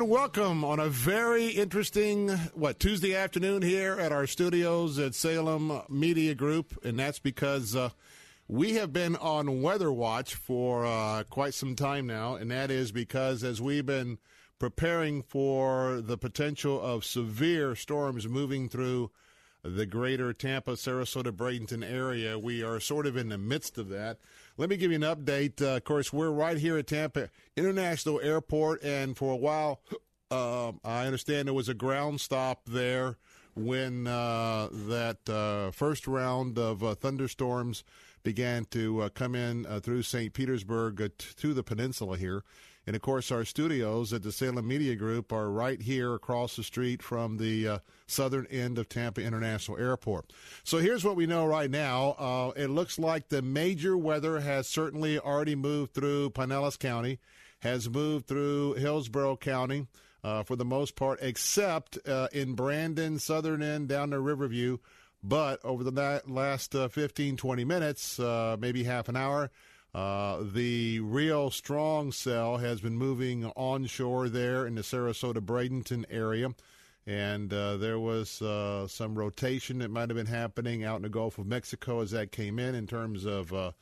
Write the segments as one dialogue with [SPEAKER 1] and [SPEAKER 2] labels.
[SPEAKER 1] And welcome on a very interesting, what, Tuesday afternoon here at our studios at Salem Media Group. And that's because uh, we have been on weather watch for uh, quite some time now. And that is because as we've been preparing for the potential of severe storms moving through the greater Tampa, Sarasota, Bradenton area, we are sort of in the midst of that. Let me give you an update. Uh, of course, we're right here at Tampa International Airport, and for a while, uh, I understand there was a ground stop there when uh, that uh, first round of uh, thunderstorms began to uh, come in through St. Petersburg to the peninsula here. And of course, our studios at the Salem Media Group are right here across the street from the uh, southern end of Tampa International Airport. So here's what we know right now. Uh, it looks like the major weather has certainly already moved through Pinellas County, has moved through Hillsborough County. Uh, for the most part, except uh, in Brandon, southern end down to Riverview. But over the last uh, 15, 20 minutes, uh, maybe half an hour, uh, the real strong cell has been moving onshore there in the Sarasota Bradenton area. And uh, there was uh, some rotation that might have been happening out in the Gulf of Mexico as that came in, in terms of uh,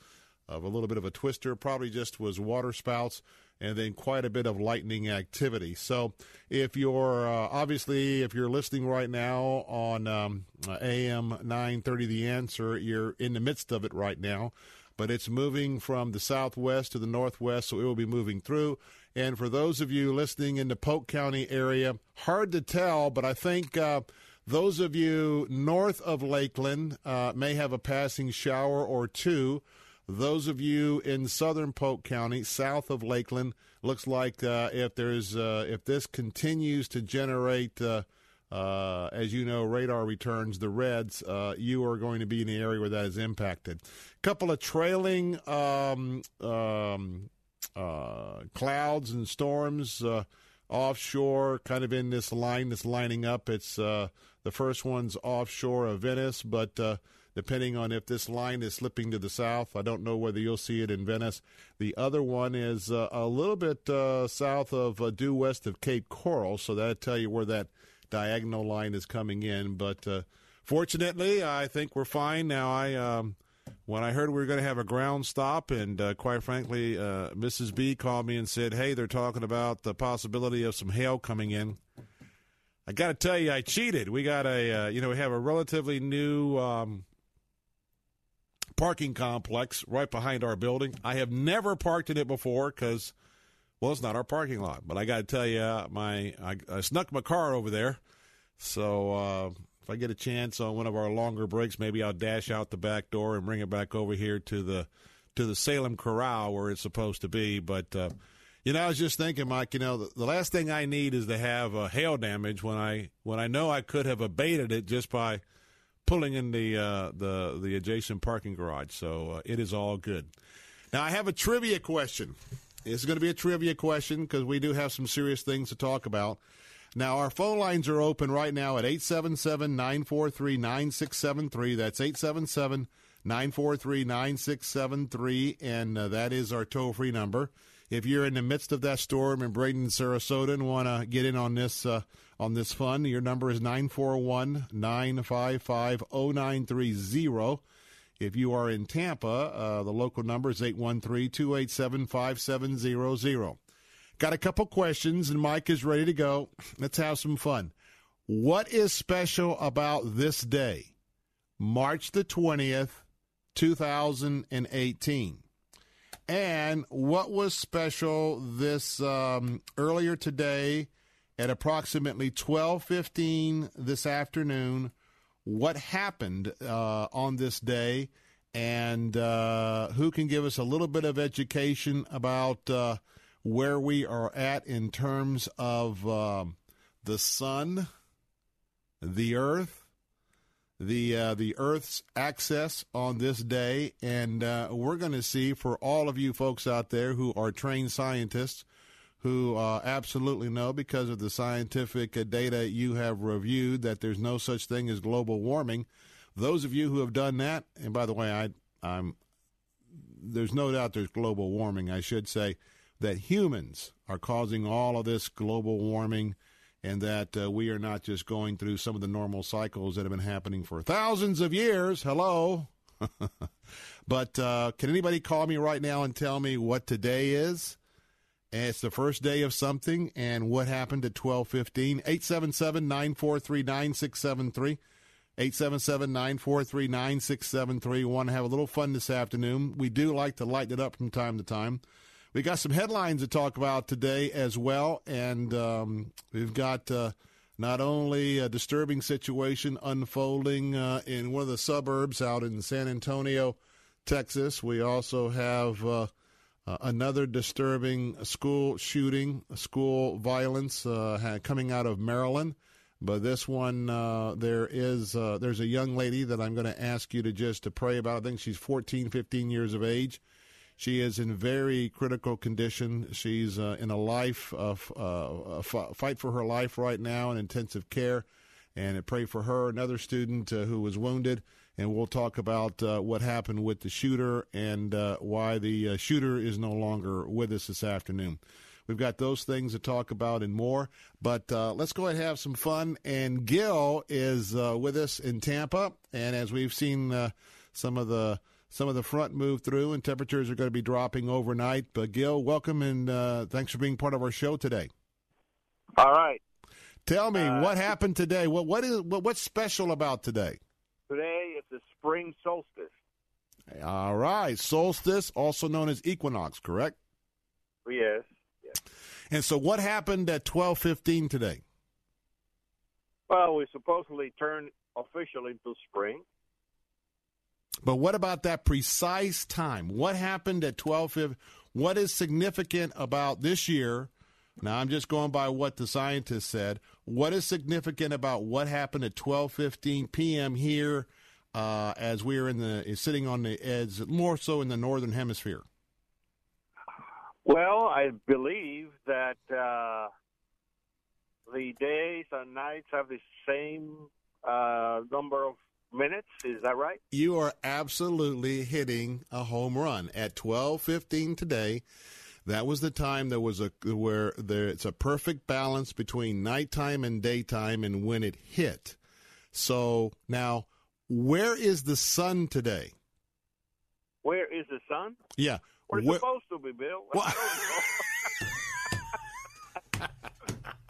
[SPEAKER 1] of a little bit of a twister. Probably just was water spouts, and then quite a bit of lightning activity. So, if you're uh, obviously if you're listening right now on um, AM 930, The Answer, you're in the midst of it right now but it's moving from the southwest to the northwest, so it will be moving through. And for those of you listening in the Polk County area, hard to tell, but I think uh, those of you north of Lakeland uh, may have a passing shower or two. Those of you in southern Polk County, south of Lakeland, looks like uh, if there's uh, if this continues to generate uh, as you know, radar returns the reds. Uh, you are going to be in the area where that is impacted. A couple of trailing um, um, uh, clouds and storms uh, offshore, kind of in this line that's lining up. It's uh, the first one's offshore of Venice, but depending on if this line is slipping to the south. I don't know whether you'll see it in Venice. The other one is uh, a little bit uh, south of uh, due west of Cape Coral, so that'll tell you where that diagonal line is coming in. But uh, fortunately, I think we're fine now. I um, when I heard we were going to have a ground stop, and uh, quite frankly, uh, Mrs. B called me and said, "Hey, they're talking about the possibility of some hail coming in." I got to tell you, I cheated. We got a, uh, you know, we have a relatively new um, parking complex right behind our building. I have never parked in it before because well, it's not our parking lot, but I got to tell you, my I, I, snuck my car over there. So uh, if I get a chance on one of our longer breaks, maybe I'll dash out the back door and bring it back over here to the to the Salem Corral where it's supposed to be. But uh, you know, I was just thinking, Mike. You know, the, the last thing I need is to have uh, hail damage when I when I know I could have abated it just by pulling in the uh, the the adjacent parking garage. So uh, it is all good. Now I have a trivia question. It's going to be a trivia question because we do have some serious things to talk about. Now, our phone lines are open right now at 877 943 9673. That's 877 943 9673, and uh, that is our toll free number. If you're in the midst of that storm in Braden, Sarasota, and want to get in on this uh, on this fun, your number is 941 955 0930. If you are in Tampa, uh, the local number is 813 287 5700. Got a couple questions, and Mike is ready to go. Let's have some fun. What is special about this day, March the 20th, 2018? And what was special this um, earlier today at approximately 12:15 this afternoon? What happened uh, on this day, and uh, who can give us a little bit of education about uh, where we are at in terms of um, the sun, the earth, the uh, the Earth's axis on this day, and uh, we're going to see for all of you folks out there who are trained scientists, who uh, absolutely know because of the scientific uh, data you have reviewed that there's no such thing as global warming. Those of you who have done that, and by the way, I I'm there's no doubt there's global warming. I should say that humans are causing all of this global warming and that uh, we are not just going through some of the normal cycles that have been happening for thousands of years. Hello. but uh, can anybody call me right now and tell me what today is? And it's the first day of something, and what happened at 1215? 877 943 9673. 877 943 9673. Want to have a little fun this afternoon. We do like to lighten it up from time to time. We got some headlines to talk about today as well, and um, we've got uh, not only a disturbing situation unfolding uh, in one of the suburbs out in San Antonio, Texas. We also have uh, uh another disturbing school shooting, school violence uh, coming out of Maryland. But this one, uh, there is there's a young lady that I'm going to ask you to just to pray about. I think she's 14, 15 years of age she is in very critical condition. She's uh, in a life of uh, a fight for her life right now in intensive care, and pray for her. Another student uh, who was wounded, and we'll talk about uh, what happened with the shooter and uh, why the uh, shooter is no longer with us this afternoon. We've got those things to talk about and more. But uh, let's go ahead and have some fun. And Gil is uh, with us in Tampa. And as we've seen some of the some of the front move through, and temperatures are going to be dropping overnight. But Gil, welcome and thanks for being part of our show today.
[SPEAKER 2] All right.
[SPEAKER 1] Tell me uh, what happened today. What what is what, what's special about today?
[SPEAKER 2] Today is the spring solstice.
[SPEAKER 1] All right, solstice, also known as equinox, correct?
[SPEAKER 2] Yes. yes.
[SPEAKER 1] And so, what happened at twelve fifteen today?
[SPEAKER 2] Well, we supposedly turned officially into spring.
[SPEAKER 1] But what about that precise time? What happened at 12 What is significant about this year? Now I'm just going by what the scientists said. What is significant about what happened at 12:15 p.m. here uh, as we are in the sitting on the edge, more so in the northern hemisphere?
[SPEAKER 2] Well, I believe that uh, the days and nights have the same uh, number of minutes. Is that right?
[SPEAKER 1] You are absolutely hitting a home run at twelve fifteen today. That was the time there was a where there it's a perfect balance between nighttime and daytime, and when it hit. So now, where is the sun today?
[SPEAKER 2] Where is the sun?
[SPEAKER 1] Yeah,
[SPEAKER 2] we're where, supposed to be, Bill.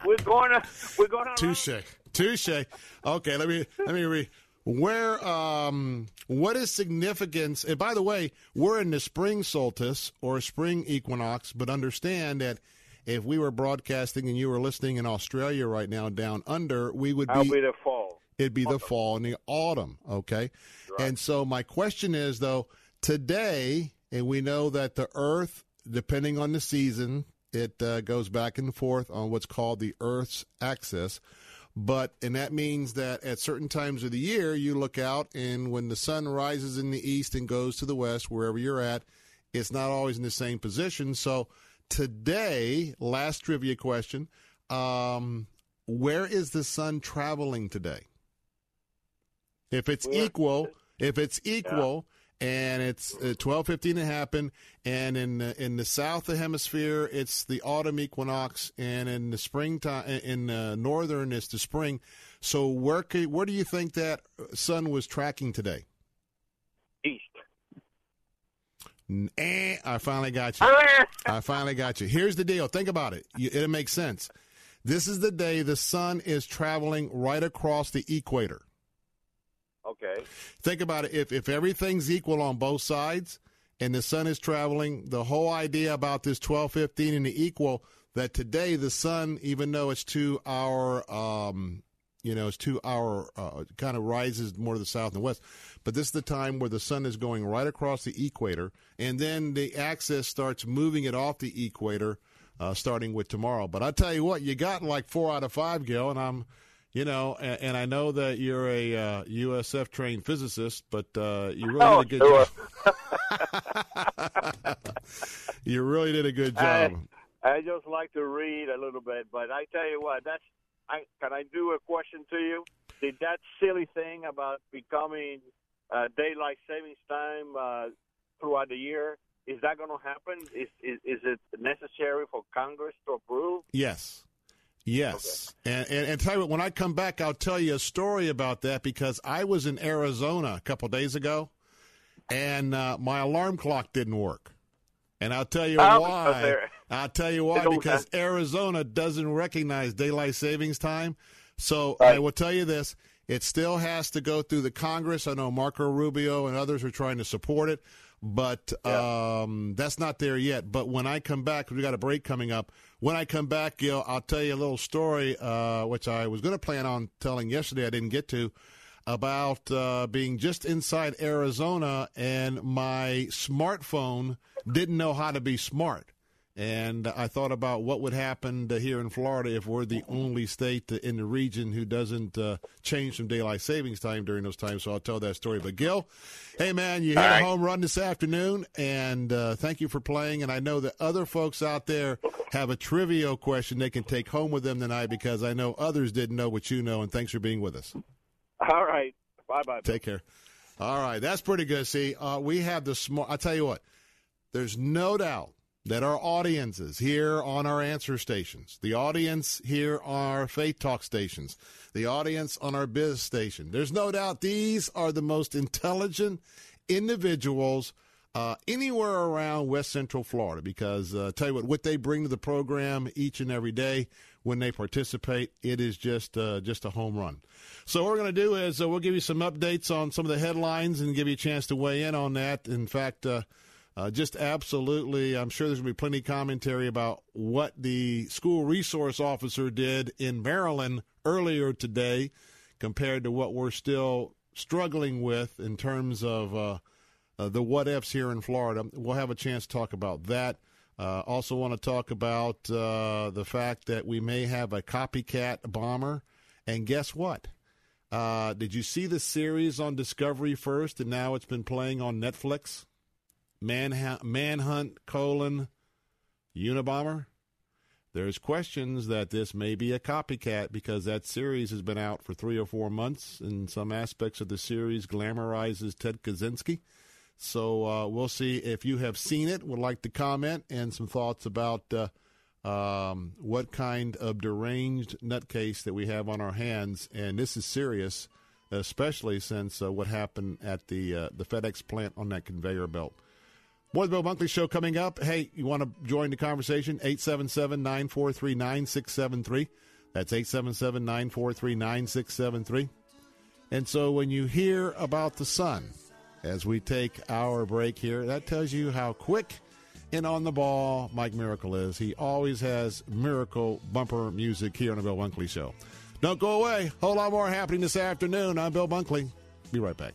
[SPEAKER 2] we're going to we're going to
[SPEAKER 1] touche touche. Okay, let me let me read where um, what is significance and by the way we're in the spring solstice or spring equinox but understand that if we were broadcasting and you were listening in australia right now down under we would
[SPEAKER 2] be, be the fall.
[SPEAKER 1] It'd be the fall and the autumn okay? Right. and so my question is though today and we know that the earth depending on the season it uh, goes back and forth on what's called the earth's axis but, and that means that at certain times of the year, you look out, and when the sun rises in the east and goes to the west, wherever you're at, it's not always in the same position. So, today, last trivia question um, where is the sun traveling today? If it's equal, if it's equal, and it's uh, twelve fifteen to happen. And in the, in the south of hemisphere, it's the autumn equinox, and in the springtime, in the northern, it's the spring. So where could, where do you think that sun was tracking today?
[SPEAKER 2] East.
[SPEAKER 1] Eh, I finally got you. I finally got you. Here's the deal. Think about it. It makes sense. This is the day the sun is traveling right across the equator.
[SPEAKER 2] Okay.
[SPEAKER 1] Think about it. If if everything's equal on both sides, and the sun is traveling, the whole idea about this twelve fifteen and the equal that today the sun, even though it's to our um, you know, it's to our uh, kind of rises more to the south and west. But this is the time where the sun is going right across the equator, and then the axis starts moving it off the equator, uh, starting with tomorrow. But I tell you what, you got like four out of five, Gil, and I'm, you know, and, and I know that you're a uh, USF trained physicist, but uh, you really
[SPEAKER 2] oh,
[SPEAKER 1] did a good
[SPEAKER 2] sure.
[SPEAKER 1] job. you really did a good job.
[SPEAKER 2] I, I just like to read a little bit, but I tell you what, that's I, can I do a question to you? Did that silly thing about becoming uh, daylight savings time uh, throughout the year is that going to happen? Is, is is it necessary for Congress to approve?
[SPEAKER 1] Yes. Yes. Okay. And, and, and tell you what, when I come back, I'll tell you a story about that because I was in Arizona a couple days ago and uh, my alarm clock didn't work. And I'll tell you
[SPEAKER 2] Oh,
[SPEAKER 1] why. I'll tell you why because Arizona doesn't recognize daylight savings time. So
[SPEAKER 2] Right.
[SPEAKER 1] I will tell you this: it still has to go through the Congress. I know Marco Rubio and others are trying to support it, but um, that's not there yet. But when I come back, we got a break coming up. When I come back, Gil, I'll tell you a little story, uh, which I was going to plan on telling yesterday. I didn't get to about uh, being just inside Arizona and my smartphone didn't know how to be smart. And I thought about what would happen to here in Florida if we're the only state in the region who doesn't uh, change from daylight savings time during those times. So I'll tell that story. But Gil, hey man, you hit
[SPEAKER 2] All
[SPEAKER 1] a home run this afternoon, and uh, thank you for playing. And I know that other folks out there have a trivia question they can take home with them tonight because I know others didn't know what you know. And thanks for being with us.
[SPEAKER 2] All right. Bye bye.
[SPEAKER 1] Take care. All right, that's pretty good. See, uh, we have the smart. I tell you what, there's no doubt that our audiences here on our answer stations, the audience here on our faith talk stations, the audience on our biz station, there's no doubt these are the most intelligent individuals uh, anywhere around West Central Florida. Because uh, tell you what, what they bring to the program each and every day when they participate, it is just uh, just a home run. So what we're going to do is uh, we'll give you some updates on some of the headlines and give you a chance to weigh in on that. In fact, uh, just absolutely, I'm sure there's going to be plenty of commentary about what the school resource officer did in Maryland earlier today compared to what we're still struggling with in terms of uh, uh, the what ifs here in Florida. We'll have a chance to talk about that. Uh, also, want to talk about uh, the fact that we may have a copycat bomber. And guess what? Uh, did you see the series on Discovery first, and now it's been playing on Netflix? Manhunt, Manhunt colon Unabomber. There's questions that this may be a copycat because that series has been out for three or four months, and some aspects of the series glamorizes Ted Kaczynski. So uh, we'll see if you have seen it, would like to comment, and some thoughts about uh, um, what kind of deranged nutcase that we have on our hands. And this is serious, especially since uh, what happened at the uh, the FedEx plant on that conveyor belt. More of the Bill Bunkley Show coming up. Hey, you want to join the conversation? 877 943 9673. That's 877 943 9673. And so when you hear about the sun, as we take our break here, that tells you how quick and on the ball Mike Miracle is. He always has miracle bumper music here on the Bill Bunkley Show. Don't go away. A Whole lot more happening this afternoon. I'm Bill Bunkley. Be right back.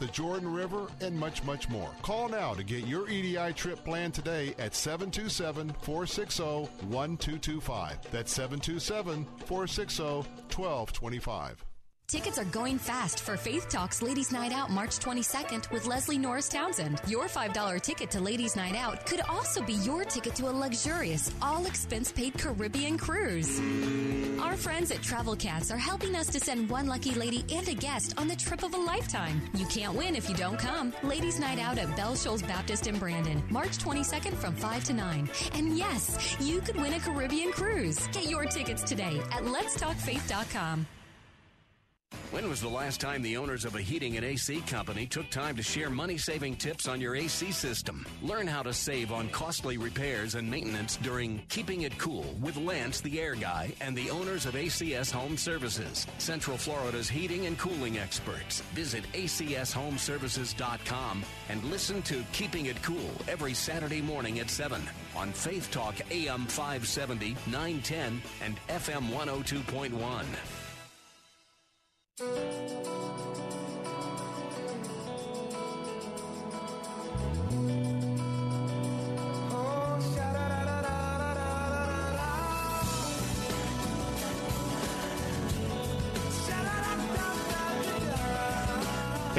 [SPEAKER 1] the Jordan River, and much, much more. Call now to get your EDI trip planned today at 727 460 1225. That's 727 460 1225.
[SPEAKER 3] Tickets are going fast for Faith Talks Ladies Night Out March 22nd with Leslie Norris Townsend. Your $5 ticket to Ladies Night Out could also be your ticket to a luxurious, all expense paid Caribbean cruise. Our friends at Travel Cats are helping us to send one lucky lady and a guest on the trip of a lifetime. You can't win if you don't come. Ladies Night Out at Bell Shoals Baptist in Brandon, March 22nd from 5 to 9. And yes, you could win a Caribbean cruise. Get your tickets today at letstalkfaith.com.
[SPEAKER 4] When was the last time the owners of a heating and AC company took time to share money saving tips on your AC system? Learn how to save on costly repairs and maintenance during Keeping It Cool with Lance, the air guy, and the owners of ACS Home Services, Central Florida's heating and cooling experts. Visit acshomeservices.com and listen to Keeping It Cool every Saturday morning at 7 on Faith Talk AM 570, 910, and FM 102.1.
[SPEAKER 1] Hey,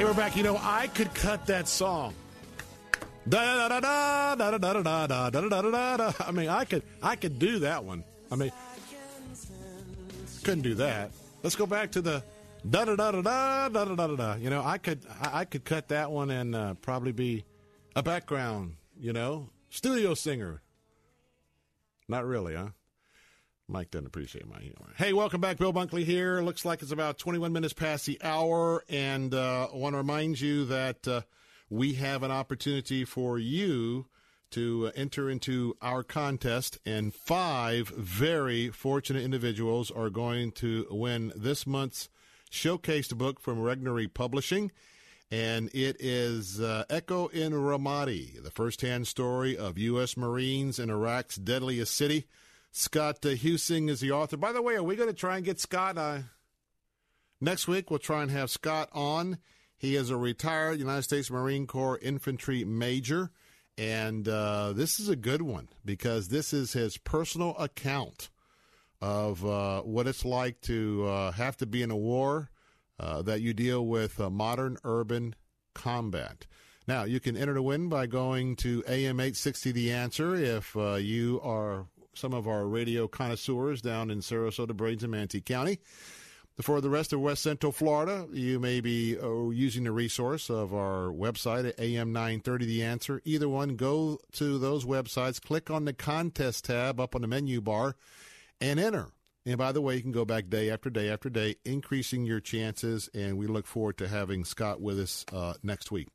[SPEAKER 1] we're back. You know, I could cut that song. Da da da da da da da da da da da da da. I mean, I could I could do that one. I mean, couldn't do that. Let's go back to the da da da da da da da da da. You know, I could I, I could cut that one and uh, probably be a background. You know, studio singer. Not really, huh? Mike doesn't appreciate my humor. Hey, welcome back. Bill Bunkley here. Looks like it's about 21 minutes past the hour. And uh, I want to remind you that uh, we have an opportunity for you to enter into our contest. And five very fortunate individuals are going to win this month's showcased a book from Regnery Publishing. And it is uh, Echo in Ramadi, the firsthand story of U.S. Marines in Iraq's deadliest city. Scott uh, Huesing is the author. By the way, are we going to try and get Scott? Uh, next week, we'll try and have Scott on. He is a retired United States Marine Corps infantry major. And uh, this is a good one because this is his personal account of uh, what it's like to uh, have to be in a war uh, that you deal with uh, modern urban combat. Now, you can enter to win by going to AM860 The Answer if uh, you are some of our radio connoisseurs down in Sarasota, Brains, and Manatee County. For the rest of West Central Florida, you may be uh, using the resource of our website at AM930 The Answer. Either one, go to those websites, click on the contest tab up on the menu bar, and enter. And by the way, you can go back day after day after day, increasing your chances. And we look forward to having Scott with us uh, next week.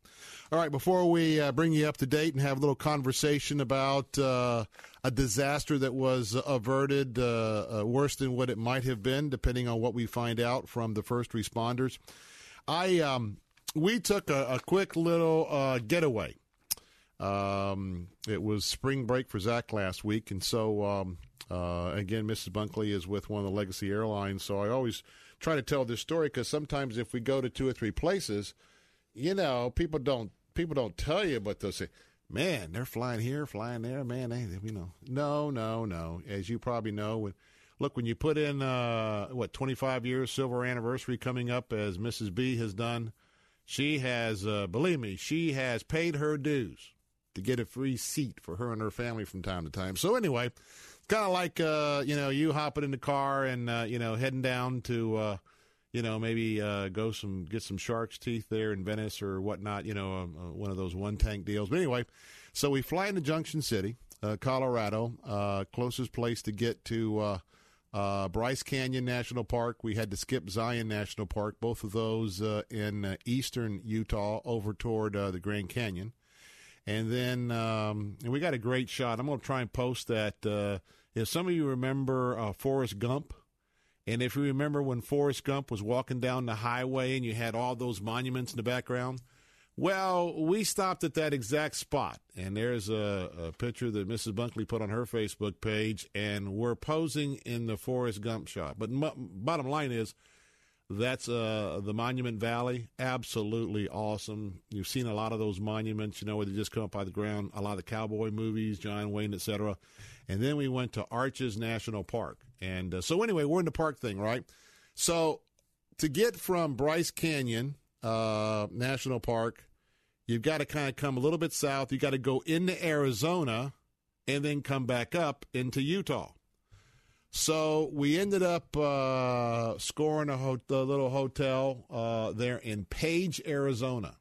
[SPEAKER 1] All right, before we uh, bring you up to date and have a little conversation about uh, a disaster that was averted, uh, uh, worse than what it might have been, depending on what we find out from the first responders, I um, we took a, a quick little uh, getaway. Um, it was spring break for Zach last week, and so um, uh, again, Mrs. Bunkley is with one of the Legacy Airlines, so I always try to tell this story because sometimes if we go to two or three places, you know, people don't people don't tell you, but they'll say, "Man, they're flying here, flying there, man." They, you know, no, no, no. As you probably know, when look when you put in uh, what 25 years silver anniversary coming up, as Mrs. B has done, she has, uh, believe me, she has paid her dues to get a free seat for her and her family from time to time. So anyway, kind of like uh, you know you hopping in the car and uh, you know heading down to uh, you know maybe uh, go some get some shark's teeth there in Venice or whatnot. You know, um, uh, one of those one tank deals. But anyway, so we fly into Junction City, uh, Colorado, uh, closest place to get to uh, uh, Bryce Canyon National Park. We had to skip Zion National Park, both of those uh, in uh, eastern Utah over toward uh, the Grand Canyon. And then um, and we got a great shot. I'm going to try and post that. Uh, if some of you remember uh, Forrest Gump, and if you remember when Forrest Gump was walking down the highway and you had all those monuments in the background, well, we stopped at that exact spot, and there's a, a, picture that Mrs. Bunkley put on her Facebook page, and we're posing in the Forrest Gump shot. But m- bottom line is, that's uh, the Monument Valley. Absolutely awesome. You've seen a lot of those monuments, you know, where they just come up by the ground. A lot of the cowboy movies, John Wayne, etc. And then we went to Arches National Park, and uh, so anyway, we're in the park thing, right? So to get from Bryce Canyon uh, National Park You've got to kind of come a little bit south. You got to go into Arizona and then come back up into Utah. So we ended up uh, scoring a, ho- a, little hotel uh, there in Page, Arizona.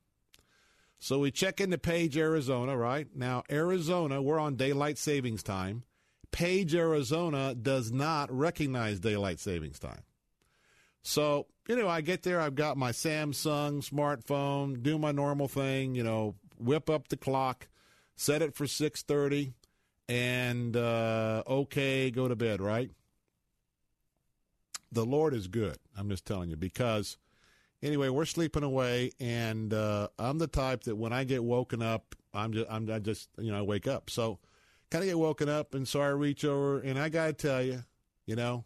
[SPEAKER 1] So we check into Page, Arizona, right? Now, Arizona, we're on daylight savings time. Page, Arizona does not recognize daylight savings time. So, you know, I get there, I've got my Samsung smartphone, do my normal thing, you know, whip up the clock, set it for 6:30 and uh okay, go to bed, right? The Lord is good. I'm just telling you because anyway, we're sleeping away and uh I'm the type that when I get woken up, I'm just I'm I just, you know, I wake up. So, kind of get woken up and so I reach over and I got to tell you, you know,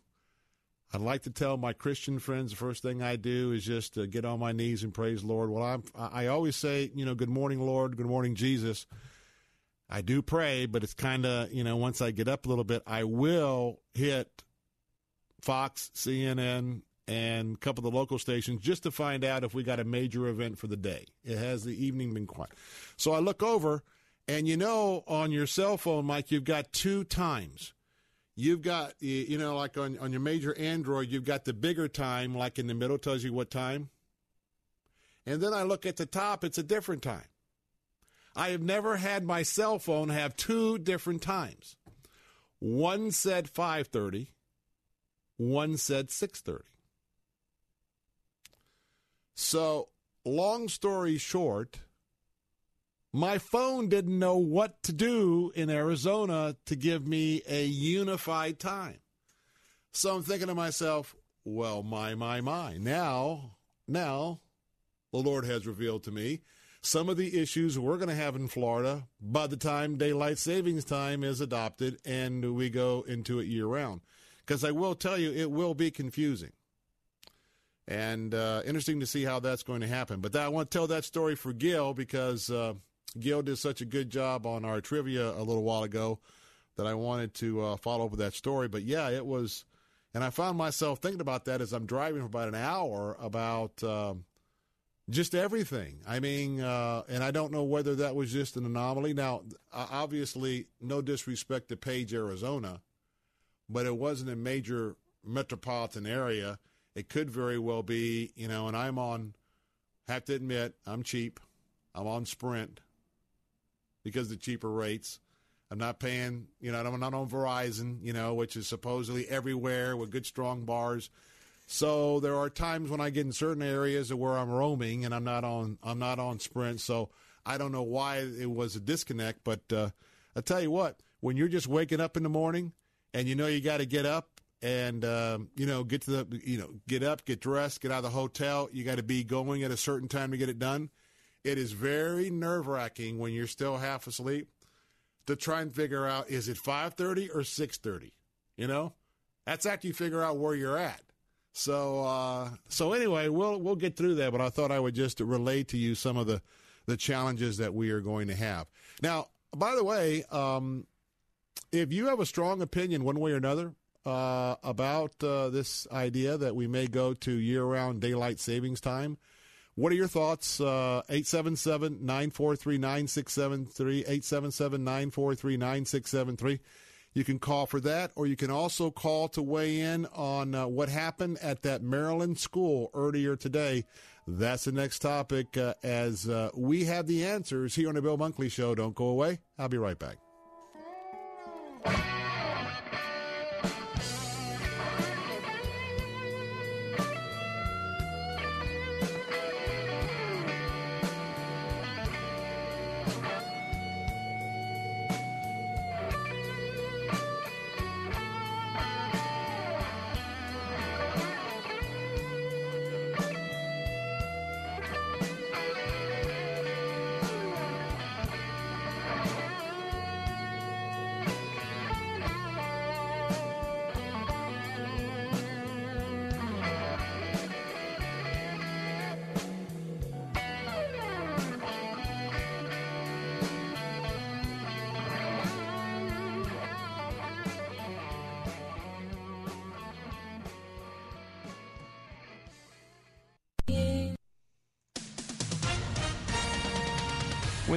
[SPEAKER 1] I'd like to tell my Christian friends the first thing I do is just uh, get on my knees and praise Lord. Well, I'm, I always say, you know, good morning, Lord, good morning, Jesus. I do pray, but it's kind of, you know, once I get up a little bit, I will hit Fox, CNN, and a couple of the local stations just to find out if we got a major event for the day. It has the evening been quiet. So I look over, and you know, on your cell phone, Mike, you've got two times you've got you know like on on your major android you've got the bigger time like in the middle tells you what time and then i look at the top it's a different time i have never had my cell phone have two different times one said 5:30 one said 6:30 so long story short my phone didn't know what to do in Arizona to give me a unified time. So I'm thinking to myself, well, my, my, my. Now, now, the Lord has revealed to me some of the issues we're going to have in Florida by the time daylight savings time is adopted and we go into it year round. Because I will tell you, it will be confusing. And uh, interesting to see how that's going to happen. But that, I want to tell that story for Gil because. Uh, Gil did such a good job on our trivia a little while ago that I wanted to uh, follow up with that story. But yeah, it was, and I found myself thinking about that as I'm driving for about an hour about um, just everything. I mean, uh, and I don't know whether that was just an anomaly. Now, obviously, no disrespect to Page, Arizona, but it wasn't a major metropolitan area. It could very well be, you know, and I'm on, have to admit, I'm cheap. I'm on Sprint because the cheaper rates. I'm not paying, you know, I'm not on Verizon, you know, which is supposedly everywhere with good, strong bars. So there are times when I get in certain areas where I'm roaming and I'm not on, I'm not on Sprint. So I don't know why it was a disconnect, but uh, I tell you what, when you're just waking up in the morning and you know you got to get up and um, you know get to the, you know, get up, get dressed, get out of the hotel, you got to be going at a certain time to get it done it is very nerve wracking when you're still half asleep to try and figure out is it 5:30 or 6:30. You know, that's after you figure out where you're at. So uh, so anyway, we'll we'll get through that. But I thought I would just relate to you some of the the challenges that we are going to have. Now, by the way, um, if you have a strong opinion one way or another uh, about uh, this idea that we may go to year-round daylight savings time what are your thoughts? 877 943 9673. 877 943 9673. You can call for that, or you can also call to weigh in on uh, what happened at that Maryland school earlier today. That's the next topic uh, as uh, we have the answers here on the Bill Bunkley Show. Don't go away. I'll be right back.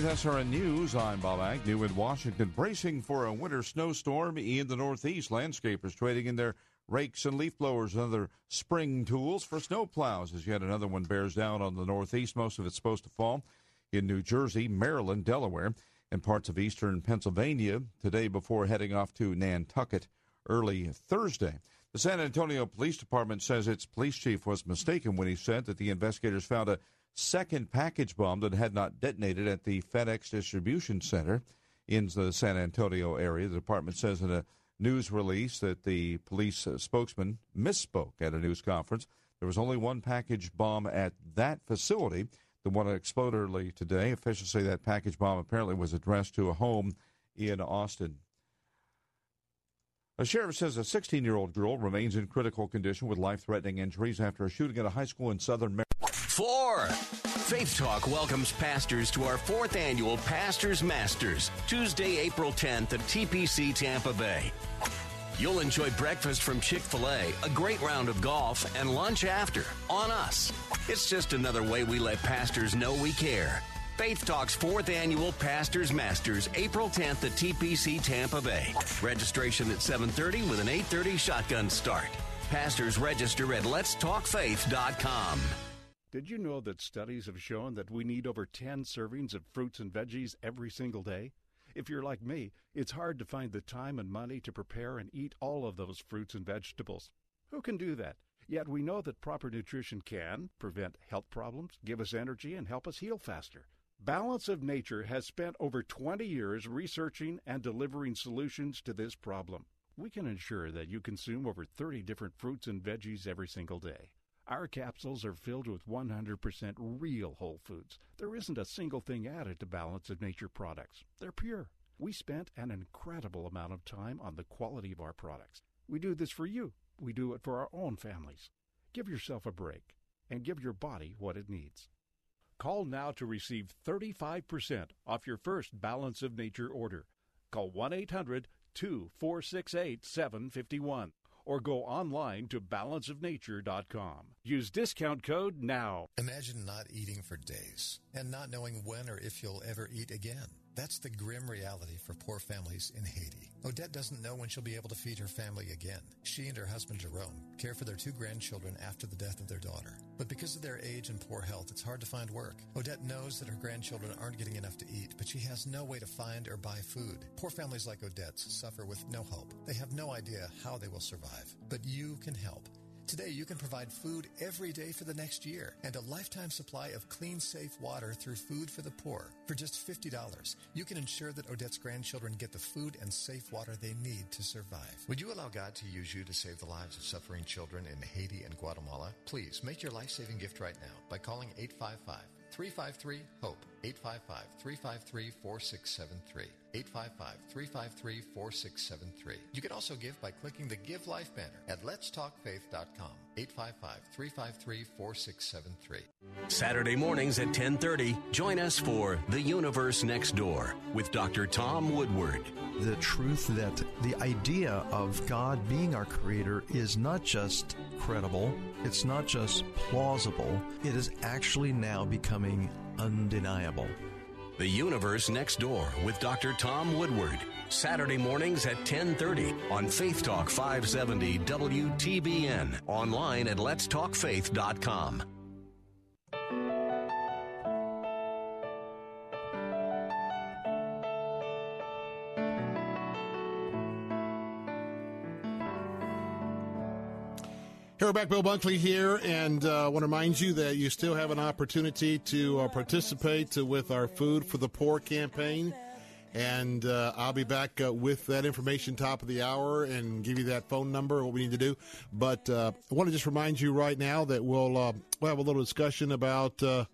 [SPEAKER 5] With SRN News, I'm Bob Agnew in Washington. Bracing for a winter snowstorm in the Northeast, landscapers trading in their rakes and leaf blowers and other spring tools for snow plows as yet another one bears down on the Northeast. Most of it's supposed to fall in New Jersey, Maryland, Delaware, and parts of eastern Pennsylvania today before heading off to Nantucket early Thursday. The San Antonio Police Department says its police chief was mistaken when he said that the investigators found a second package bomb that had not detonated at the FedEx distribution center in the San Antonio area. The department says in a news release that the police spokesman misspoke at a news conference. There was only one package bomb at that facility. The one that exploded early today. Officials say that package bomb apparently was addressed to a home in Austin. A sheriff says a 16 year old girl remains in critical condition with life threatening injuries after a shooting at a high school in southern Maryland.
[SPEAKER 4] Four. Faith Talk welcomes pastors to our fourth annual Pastors Masters, Tuesday, April 10th at TPC Tampa Bay. You'll enjoy breakfast from Chick fil A, a great round of golf, and lunch after on us. It's just another way we let pastors know we care. Faith Talk's fourth annual Pastors Masters, April 10th at TPC Tampa Bay. Registration at 7:30 with an 8:30 shotgun start. Pastors register at letstalkfaith.com.
[SPEAKER 6] Did you know that studies have shown that we need over 10 servings of fruits and veggies every single day? If you're like me, it's hard to find the time and money to prepare and eat all of those fruits and vegetables. Who can do that? Yet we know that proper nutrition can prevent health problems, give us energy, and help us heal faster. Balance of Nature has spent over 20 years researching and delivering solutions to this problem. We can ensure that you consume over 30 different fruits and veggies every single day. Our capsules are filled with 100% real whole foods. There isn't a single thing added to Balance of Nature products. They're pure. We spent an incredible amount of time on the quality of our products. We do this for you. We do it for our own families. Give yourself a break and give your body what it needs. Call now to receive 35% off your first Balance of Nature order. Call 1 800 2468 751 or go online to balanceofnature.com. Use discount code NOW.
[SPEAKER 7] Imagine not eating for days and not knowing when or if you'll ever eat again. That's the grim reality for poor families in Haiti. Odette doesn't know when she'll be able to feed her family again. She and her husband Jerome care for their two grandchildren after the death of their daughter. But because of their age and poor health, it's hard to find work. Odette knows that her grandchildren aren't getting enough to eat, but she has no way to find or buy food. Poor families like Odette's suffer with no hope. They have no idea how they will survive. But you can help. Today, you can provide food every day for the next year and a lifetime supply of clean, safe water through Food for the Poor. For just $50, you can ensure that Odette's grandchildren get the food and safe water they need to survive. Would you allow God to use you to save the lives of suffering children in Haiti and Guatemala? Please make your life saving gift right now by calling 855 353 HOPE. 855 353 4673. 855 353 4673. You can also give by clicking the Give Life banner at letstalkfaith.com. 855 353 4673.
[SPEAKER 4] Saturday mornings at 10:30, join us for The Universe Next Door with Dr. Tom Woodward.
[SPEAKER 8] The truth that the idea of God being our creator is not just credible, it's not just plausible, it is actually now becoming undeniable.
[SPEAKER 4] The Universe Next Door with Dr. Tom Woodward. Saturday mornings at 10:30 on Faith Talk 570 WTBN. Online at letstalkfaith.com.
[SPEAKER 1] Hey, we're back. Bill Bunkley here, and uh, I want to remind you that you still have an opportunity to uh, participate uh, with our Food for the Poor campaign. And uh, I'll be back uh, with that information top of the hour and give you that phone number, what we need to do. But uh, I want to just remind you right now that we'll, uh, we'll have a little discussion about, uh,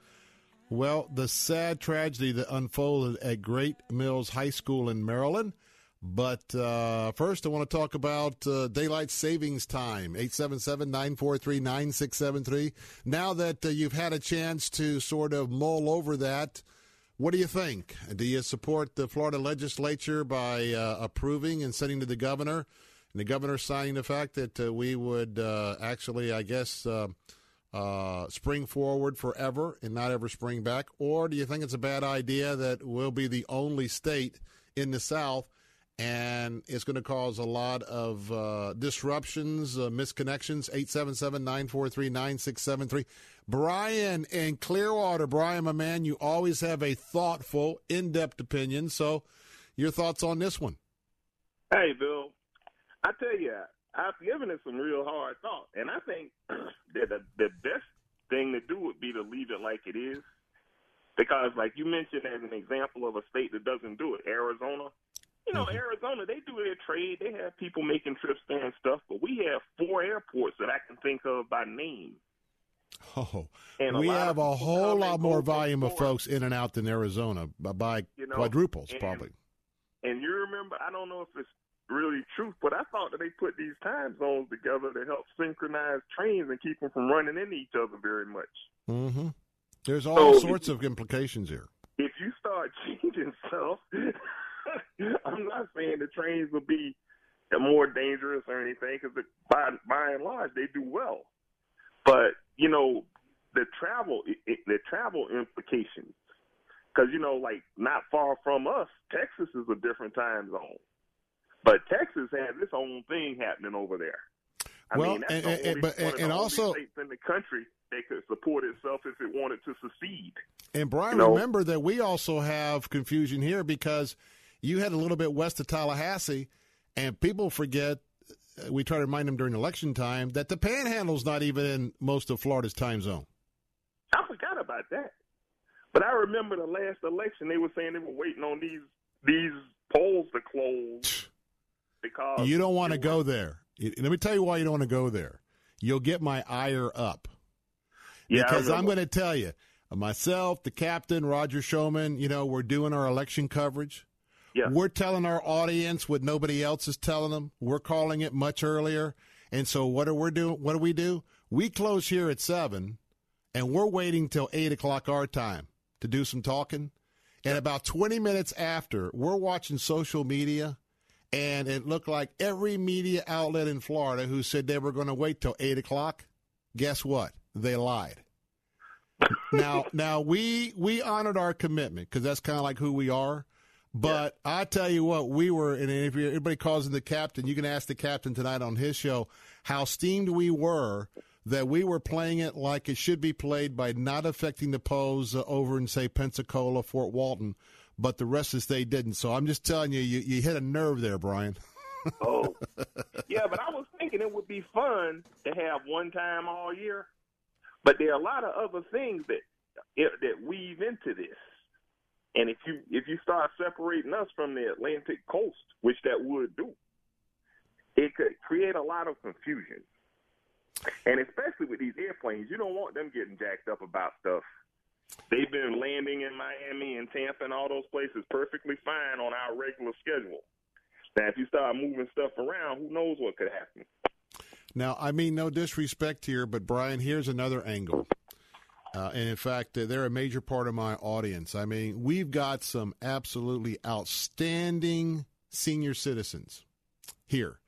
[SPEAKER 1] well, the sad tragedy that unfolded at Great Mills High School in Maryland. But uh, first, I want to talk about uh, daylight savings time, 877-943-9673. Now that uh, you've had a chance to sort of mull over that, what do you think? Do you support the Florida legislature by uh, approving and sending to the governor, and the governor signing the fact that uh, we would uh, actually, I guess, spring forward forever and not ever spring back? Or do you think it's a bad idea that we'll be the only state in the South and it's going to cause a lot of uh, disruptions, uh, misconnections? 877 943 9673. Brian in Clearwater. Brian, my man, you always have a thoughtful, in depth opinion. So, your thoughts on this one?
[SPEAKER 9] Hey, Bill, I tell you, I've given it some real hard thought, and I think that the, the best thing to do would be to leave it like it is, because, like you mentioned, as an example of a state that doesn't do it, Arizona. You know, Arizona, they do their trade. They have people making trips there and stuff, but we have four airports that I can think of by name.
[SPEAKER 1] Oh,
[SPEAKER 9] And
[SPEAKER 1] we have a whole lot more volume of folks in and out than Arizona by, by
[SPEAKER 9] You know,
[SPEAKER 1] quadruples,
[SPEAKER 9] and-
[SPEAKER 1] probably.
[SPEAKER 9] And you remember, I don't know if it's really true, but I thought that they put these time zones together to help synchronize trains and keep them from running into each other very much.
[SPEAKER 1] hmm There's all
[SPEAKER 9] So-
[SPEAKER 1] sorts of implications here.
[SPEAKER 9] If you start changing stuff, I'm not saying the trains will be more dangerous or anything, because by by and large they do well. But you know, the travel it, it, the travel implications, because you know, like not far from us, Texas is a different time zone, but Texas has its own thing happening over there. I
[SPEAKER 1] Well,
[SPEAKER 9] mean, that's
[SPEAKER 1] and-
[SPEAKER 9] only,
[SPEAKER 1] but- and also-
[SPEAKER 9] states in the country that could support itself if it wanted to secede.
[SPEAKER 1] And Brian,
[SPEAKER 9] You know-
[SPEAKER 1] remember that we also have confusion here because you had a little bit west of Tallahassee, and people forget. uh, We try to remind them during election time that the Panhandle's not even in most of Florida's time zone.
[SPEAKER 9] I forgot about that. But I remember the last election they were saying they were waiting on these these polls to close because
[SPEAKER 1] You don't want to go there. Let me tell you why you don't want to go there. You'll get my ire up.
[SPEAKER 9] Yeah,
[SPEAKER 1] because I'm going to tell you, myself, the captain, Roger Showman, you know, we're doing our election coverage.
[SPEAKER 9] Yeah.
[SPEAKER 1] We're telling our audience what nobody else is telling them. We're calling it much earlier. And so what are we doing? What do we do? We close here at seven, and we're waiting till eight o'clock our time to do some talking. And about 20 minutes after, we're watching social media, and it looked like every media outlet in Florida who said they were going to wait till eight o'clock. Guess what? They lied. now, now we we honored our commitment because that's kind of like who we are. But I tell you what, we were, and if you're, anybody calls in the captain, you can ask the captain tonight on his show how steamed we were that we were playing it like it should be played by not affecting the polls uh, over in say Pensacola, Fort Walton, but the rest of the state didn't. So I'm just telling you, you, you hit a nerve there, Brian.
[SPEAKER 9] Oh, yeah, but I was thinking it would be fun to have one time all year. But there are a lot of other things that that weave into this. And if you if you start separating us from the Atlantic coast, which that would do, it could create a lot of confusion. And especially with these airplanes, you don't want them getting jacked up about stuff. They've been landing in Miami and Tampa and all those places perfectly fine on our regular schedule. Now, if you start moving stuff around, who knows what could happen?
[SPEAKER 1] Now, I mean no disrespect here, but Brian, here's another angle. Uh, and in fact, uh, they're a major part of my audience. I mean, we've got some absolutely outstanding senior citizens here.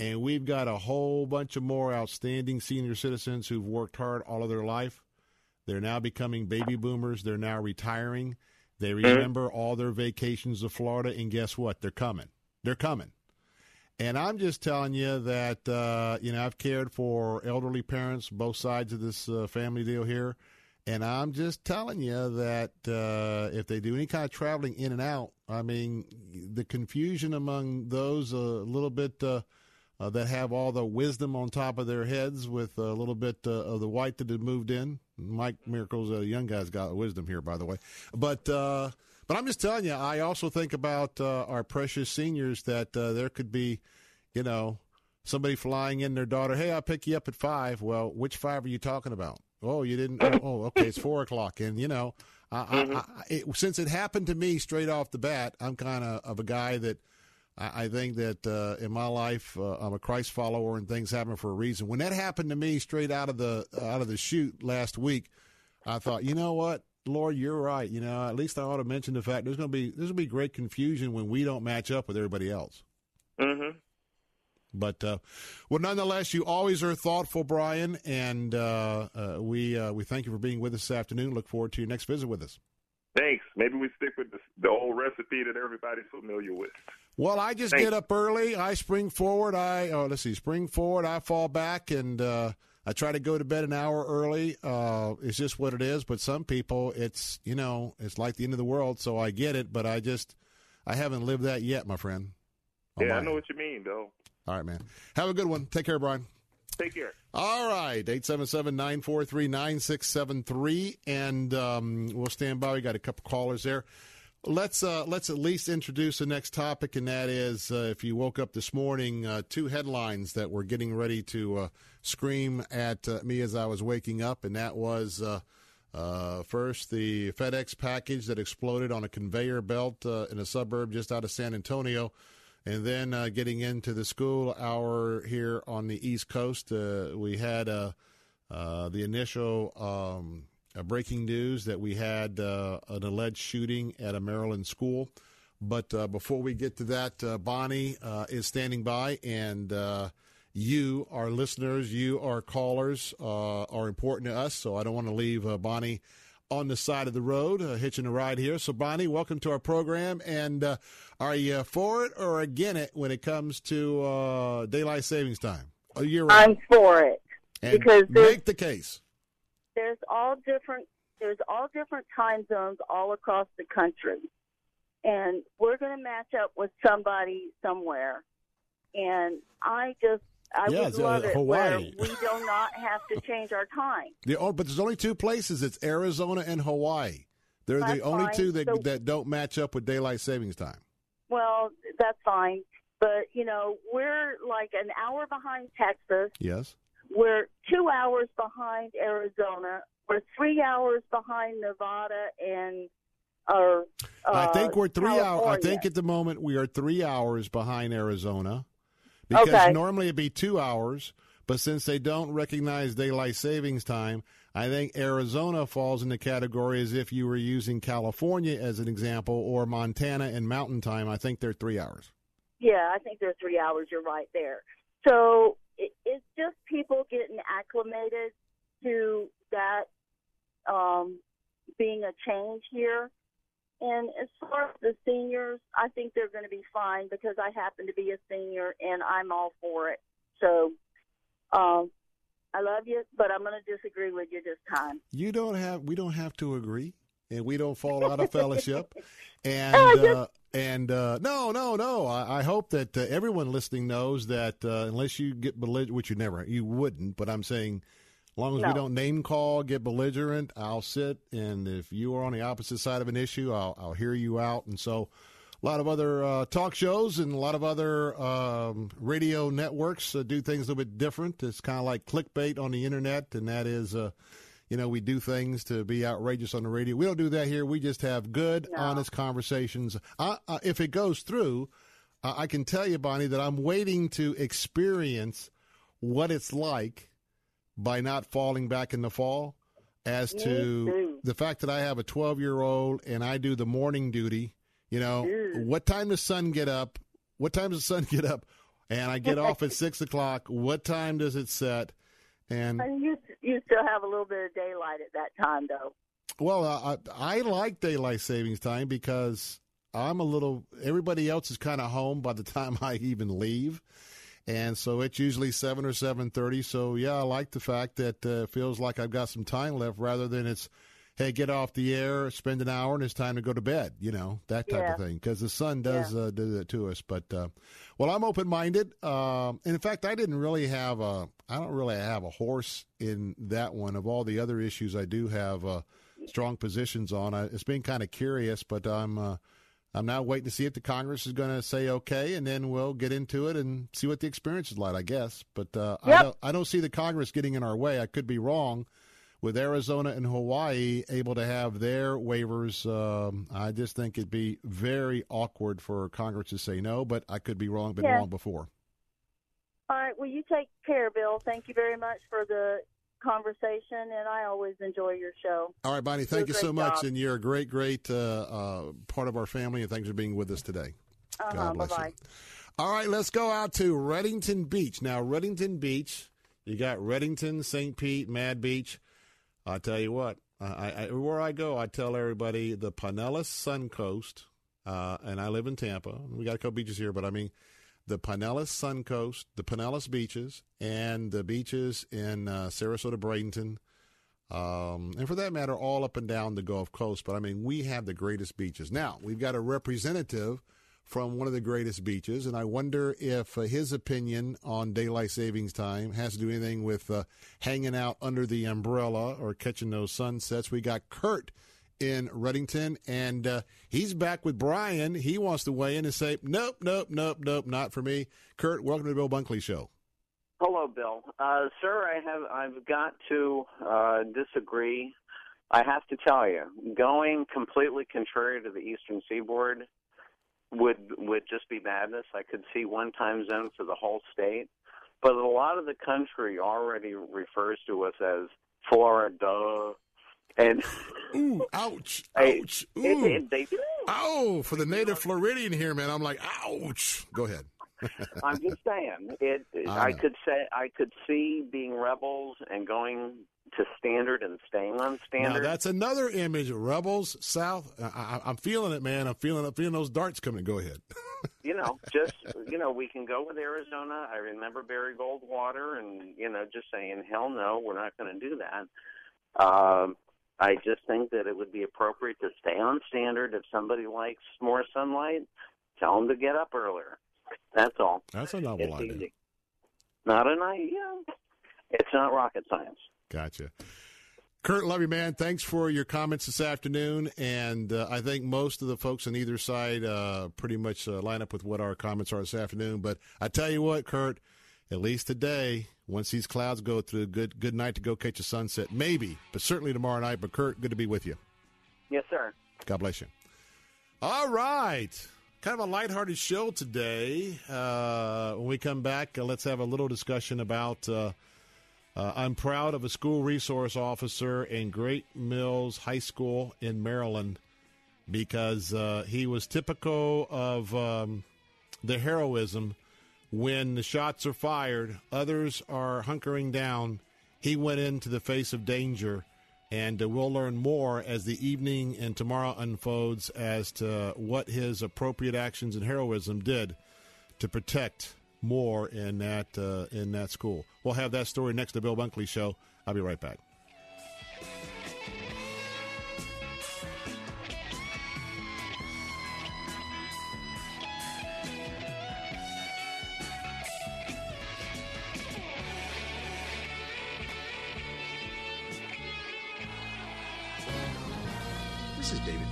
[SPEAKER 1] And we've got a whole bunch of more outstanding senior citizens who've worked hard all of their life. They're now becoming baby boomers. They're now retiring. They remember all their vacations to Florida, and guess what? They're coming. They're coming. And I'm just telling you that uh, you know I've cared for elderly parents, both sides of this uh, family deal here, and I'm just telling you that uh, if they do any kind of traveling in and out, I mean the confusion among those a little bit uh, uh, that have all the wisdom on top of their heads with a little bit uh, of the white that had moved in. Mike Miracle's a young guy's got wisdom here, by the way, but. Uh, but I'm just telling you, I also think about uh, our precious seniors that uh, there could be, you know, somebody flying in their daughter. Hey, I'll pick you up at five. Well, which five are you talking about? Oh, you didn't. Oh, okay, it's four o'clock. And you know, I, I, I, it, since it happened to me straight off the bat, I'm kind of of a guy that I, I think that uh, in my life uh, I'm a Christ follower and things happen for a reason. When that happened to me straight out of the out of the chute last week, I thought, you know what? Lord, you're right. You know, at least I ought to mention the fact there's going to be there's going to be great confusion when we don't match up with everybody else.
[SPEAKER 9] Mm-hmm.
[SPEAKER 1] But uh, well, nonetheless, you always are thoughtful, Brian, and uh, uh, we uh, we thank you for being with us this afternoon. Look forward to your next visit with us.
[SPEAKER 10] Thanks. Maybe we stick with the, the old recipe that everybody's familiar with.
[SPEAKER 1] Well, I just
[SPEAKER 10] Thanks.
[SPEAKER 1] get up early. I spring forward. I oh, let's see, spring forward. I fall back, and uh, I try to go to bed an hour early. Uh, it's just what it is. But some people, it's you know, it's like the end of the world. So I get it, but I just I haven't lived that yet, my friend.
[SPEAKER 10] Yeah, I know what you mean, though.
[SPEAKER 1] All right, man. Have a good one. Take care, Brian.
[SPEAKER 10] Take care.
[SPEAKER 1] All right, 877-943-9673 and um, we'll stand by. We got a couple callers there. Let's uh, let's at least introduce the next topic, and that is uh, if you woke up this morning, uh, two headlines that were getting ready to uh, scream at uh, me as I was waking up, and that was uh, uh, first the FedEx package that exploded on a conveyor belt uh, in a suburb just out of San Antonio. And then uh, getting into the school hour here on the East Coast, uh, we had uh, uh, the initial um, uh, breaking news that we had uh, an alleged shooting at a Maryland school. But before we get to that, Bonnie is standing by, and you, our listeners, you, our callers, are important to us. So I don't want to leave Bonnie on the side of the road, uh, hitching a ride here. So, Bonnie, welcome to our program. And uh, are you for it or against it when it comes to uh, daylight savings time? A year
[SPEAKER 11] I'm for it
[SPEAKER 1] and
[SPEAKER 11] because there's,
[SPEAKER 1] make the case.
[SPEAKER 11] there's all different there's all different time zones all across the country, and we're going to match up with somebody somewhere. And I just I
[SPEAKER 1] Yeah,
[SPEAKER 11] would
[SPEAKER 1] uh,
[SPEAKER 11] love it where
[SPEAKER 1] Hawaii.
[SPEAKER 11] we do not have to change our time.
[SPEAKER 1] The, oh, but there's only two places. It's Arizona and Hawaii. They're the only
[SPEAKER 11] fine.
[SPEAKER 1] two that
[SPEAKER 11] So-
[SPEAKER 1] that don't match up with daylight savings time.
[SPEAKER 11] Well, that's fine, but you know we're like an hour behind Texas.
[SPEAKER 1] Yes.
[SPEAKER 11] We're two hours behind Arizona. We're three hours behind Nevada and or
[SPEAKER 1] I
[SPEAKER 11] uh,
[SPEAKER 1] think we're three hours. I think at the moment we are three hours behind Arizona, because
[SPEAKER 11] Okay.
[SPEAKER 1] normally it'd be two hours. But since they don't recognize daylight savings time, I think Arizona falls in the category as if you were using California as an example or Montana and Mountain Time. I think they're three hours.
[SPEAKER 11] Yeah, I think they're three hours. You're right there. So it's just people getting acclimated to that um, being a change here. And as far as the seniors, I think they're going to be fine because I happen to be a senior and I'm all for it. So um, I love you, but I'm going to disagree with you this time.
[SPEAKER 1] You don't have. We don't have to agree, and we don't fall out of fellowship. And
[SPEAKER 11] Oh,
[SPEAKER 1] uh, and uh, no, no, no. I, I hope that uh, everyone listening knows that uh, unless you get belligerent, which you never, you wouldn't. But I'm saying, as long as we don't name call, get belligerent, I'll sit. And if you are on the opposite side of an issue, I'll, I'll hear you out. And so. A lot of other uh, talk shows and a lot of other um, radio networks uh, do things a little bit different. It's kind of like clickbait on the internet, and that is, uh, you know, we do things to be outrageous on the radio. We don't do that here. We just have good, honest conversations. Uh, uh, if it goes through, I can tell you, Bonnie, that I'm waiting to experience what it's like by not falling back in the fall as to the fact that I have a 12 year old and I do the morning duty. You know, what time does sun get up? What time does the sun get up? And I get off at six o'clock. What time does it set? And
[SPEAKER 11] And you you still have a little bit of daylight at that time, though.
[SPEAKER 1] well, I, I like daylight savings time because I'm a little. Everybody else is kind of home by the time I even leave, and so it's usually seven or seven thirty. So yeah, I like the fact that uh, it feels like I've got some time left, rather than it's, hey, get off the air, spend an hour, and it's time to go to bed. You know that type
[SPEAKER 11] Yeah.
[SPEAKER 1] of thing because the sun does uh, do that to us. But uh, well, I'm open minded. Um, and in fact, I didn't really have a. I don't really have a horse in that one. Of all the other issues, I do have. Uh, strong positions on. I, it's been kind of curious, but I'm uh, I'm now waiting to see if the Congress is going to say okay, and then we'll get into it and see what the experience is like. I guess, but uh, I don't I don't see the Congress getting in our way. I could be wrong. With Arizona and Hawaii able to have their waivers, um, I just think it'd be very awkward for Congress to say no. But I could be wrong. Been
[SPEAKER 11] Yeah.
[SPEAKER 1] wrong before.
[SPEAKER 11] All right. Well, you take care, Bill. Thank you very much for the conversation, and I always enjoy your show.
[SPEAKER 1] All right, Bonnie. Thank you so much,
[SPEAKER 11] job.
[SPEAKER 1] and you're a great, great uh, uh, part of our family. And thanks for being with us today.
[SPEAKER 11] Uh-huh,
[SPEAKER 1] God bless
[SPEAKER 11] bye-bye.
[SPEAKER 1] you. All right, let's go out to Redington Beach. Now, Redington Beach, you got Redington, St. Pete, Mad Beach. I tell you what, I, I, where I go, I tell everybody the Pinellas Suncoast, uh, and I live in Tampa. We got a couple beaches here, but I mean the Pinellas Suncoast, the Pinellas beaches, and the beaches in uh, Sarasota, Bradenton, um, and for that matter, all up and down the Gulf Coast. But I mean, we have the greatest beaches. Now, we've got a representative from one of the greatest beaches, and I wonder if uh, his opinion on daylight savings time has to do anything with uh, hanging out under the umbrella or catching those sunsets. We got Kurt in Redington, and uh, he's back with Brian. He wants to weigh in and say, nope, nope, nope, nope, not for me. Kurt, welcome to the Bill Bunkley Show.
[SPEAKER 12] Hello, Bill. Uh, sir, I have I've got to uh, disagree. I have to tell you, going completely contrary to the Eastern Seaboard would would just be madness. I could see one time zone for the whole state, but a lot of the country already refers to us as Florida, and
[SPEAKER 1] ooh, ouch, ouch, ooh.
[SPEAKER 12] they do.
[SPEAKER 1] Oh, for the native Floridian here, man, I'm like, ouch. Go ahead.
[SPEAKER 12] I'm just saying it.
[SPEAKER 1] I
[SPEAKER 12] I, could say I could see being rebels and going to standard and staying on
[SPEAKER 1] Now
[SPEAKER 12] standard.
[SPEAKER 1] that's another image. Of rebels South. I, I, I'm feeling it, man. I'm feeling it. Feeling those darts coming. Go ahead.
[SPEAKER 12] you know, just you know, we can go with Arizona. I remember Barry Goldwater, and you know, just saying, hell no, we're not going to do that. Um, I just think that it would be appropriate to stay on standard. If somebody likes more sunlight, tell them to get up earlier. That's all.
[SPEAKER 1] That's a novel
[SPEAKER 12] It's
[SPEAKER 1] idea.
[SPEAKER 12] easy. Not an idea. It's not rocket science.
[SPEAKER 1] Gotcha. Kurt, love you, man. Thanks for your comments this afternoon. And uh, I think most of the folks on either side uh, pretty much uh, line up with what our comments are this afternoon. But I tell you what, Kurt, at least today, once these clouds go through, good good night to go catch a sunset. Maybe, but certainly tomorrow night. But Kurt, good to be with you.
[SPEAKER 12] Yes, sir.
[SPEAKER 1] God bless you. All right. Kind of a lighthearted show today. Uh, when we come back, uh, let's have a little discussion about. Uh, uh, I'm proud of a school resource officer in Great Mills High School in Maryland because uh, he was typical of um, the heroism when the shots are fired, others are hunkering down. He went into the face of danger, and uh, we'll learn more as the evening and tomorrow unfolds as to what his appropriate actions and heroism did to protect more in that uh, in that school. We'll have that story next to Bill Bunkley show. I'll be right back.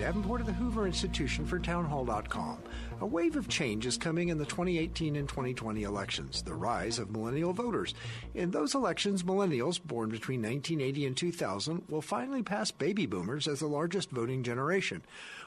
[SPEAKER 13] Davenport of the Hoover Institution for Townhall.com. A wave of change is coming in the 2018 and 2020 elections, the rise of millennial voters. In those elections, millennials born between 1980 and 2000 will finally pass baby boomers as the largest voting generation.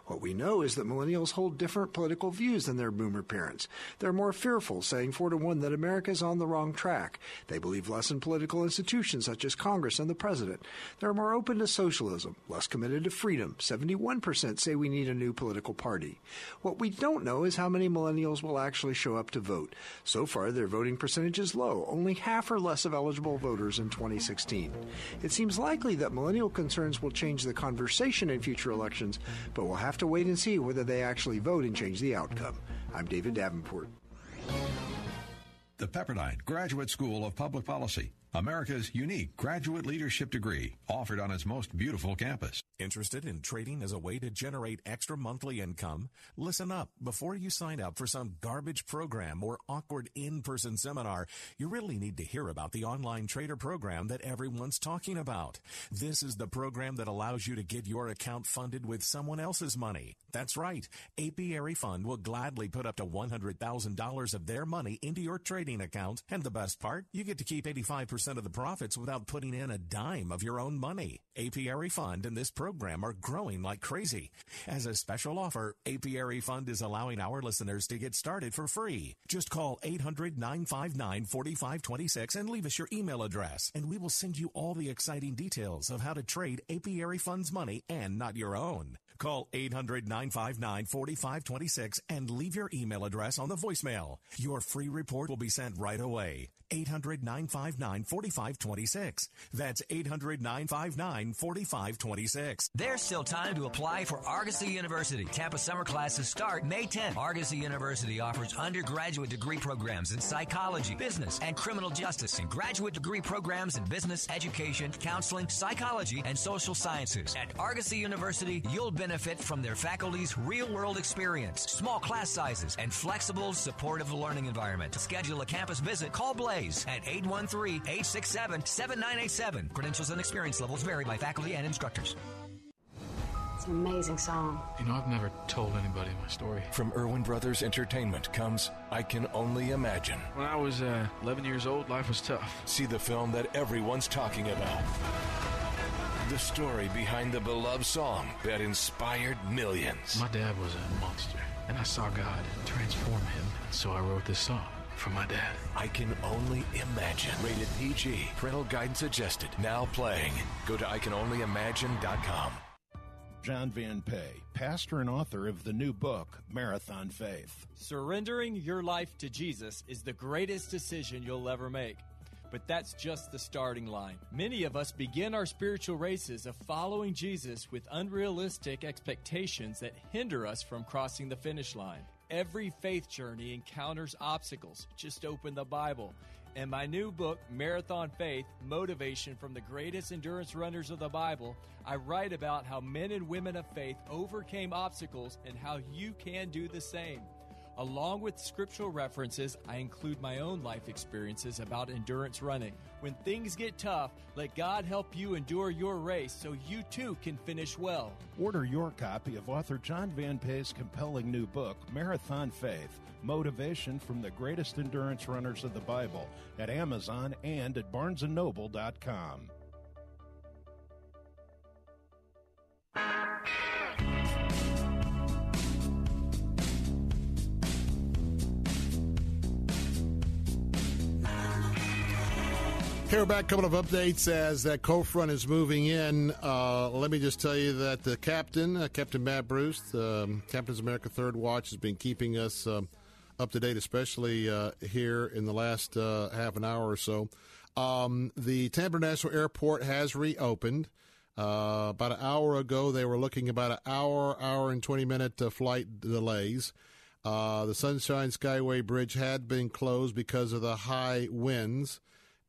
[SPEAKER 13] What we know is that millennials hold different political views than their boomer parents. They're more fearful, saying 4 to 1 that America is on the wrong track. They believe less in political institutions such as Congress and the president. They're more open to socialism, less committed to freedom. 71% say we need a new political party. What we don't know is how many millennials will actually show up to vote. So far, their voting percentage is low, only half or less of eligible voters in 2016. It seems likely that millennial concerns will change the conversation in future elections, but we'll have to wait and see whether they actually vote and change the outcome. I'm David Davenport.
[SPEAKER 14] The Pepperdine Graduate School of Public Policy, America's unique graduate leadership degree, offered on its most beautiful campus.
[SPEAKER 15] Interested in trading as a way to generate extra monthly income? Listen up. Before you sign up for some garbage program or awkward in-person seminar, you really need to hear about the online trader program that everyone's talking about. This is the program that allows you to get your account funded with someone else's money. That's right. Apiary Fund will gladly put up to $100,000 of their money into your trading account. And the best part, you get to keep 85% of the profits without putting in a dime of your own money. Apiary Fund and this program are growing like crazy. As a special offer, Apiary Fund is allowing our listeners to get started for free. Just call 800-959-4526 and leave us your email address, and we will send you all the exciting details of how to trade Apiary Fund's money and not your own. Call 800 959 4526 and leave your email address on the voicemail. Your free report will be sent right away. 800 959 4526. That's 800 959 4526.
[SPEAKER 16] There's still time to apply for Argosy University. Tampa summer classes start May 10th. Argosy University offers undergraduate degree programs in psychology, business, and criminal justice, and graduate degree programs in business, education, counseling, psychology, and social sciences. At Argosy University, you'll benefit from their faculty's real world experience, small class sizes, and flexible, supportive learning environment. To schedule a campus visit, call Blaze at 813 867 7987. Credentials and experience levels vary by faculty and instructors.
[SPEAKER 17] It's an amazing song.
[SPEAKER 18] You know, I've never told anybody my story.
[SPEAKER 19] From Erwin Brothers Entertainment comes I Can Only Imagine.
[SPEAKER 18] When I was uh, 11 years old, life was tough.
[SPEAKER 19] See the film that everyone's talking about. The story behind the beloved song that inspired millions.
[SPEAKER 18] My dad was a monster, and I saw God transform him, so I wrote this song for my dad.
[SPEAKER 19] I Can Only Imagine. Rated PG. Parental guidance suggested. Now playing. Go to ICanOnlyImagine.com.
[SPEAKER 20] John Van Pay, pastor and author of the new book, Marathon Faith.
[SPEAKER 21] Surrendering your life to Jesus is the greatest decision you'll ever make. But that's just the starting line. Many of us begin our spiritual races of following Jesus with unrealistic expectations that hinder us from crossing the finish line. Every faith journey encounters obstacles. Just open the Bible. In my new book, Marathon Faith Motivation from the Greatest Endurance Runners of the Bible, I write about how men and women of faith overcame obstacles and how you can do the same. Along with scriptural references, I include my own life experiences about endurance running. When things get tough, let God help you endure your race so you too can finish well.
[SPEAKER 20] Order your copy of author John Van Pay's compelling new book, Marathon Faith Motivation from the Greatest Endurance Runners of the Bible, at Amazon and at barnesandnoble.com.
[SPEAKER 1] Here, back. couple of updates as that cold front is moving in. Uh, let me just tell you that the captain, uh, Captain Matt Bruce, um, Captain's America Third Watch, has been keeping us um, up to date, especially uh, here in the last uh, half an hour or so. Um, the Tampa International Airport has reopened. Uh, about an hour ago, they were looking about an hour, hour and 20 minute uh, flight delays. the Sunshine Skyway Bridge had been closed because of the high winds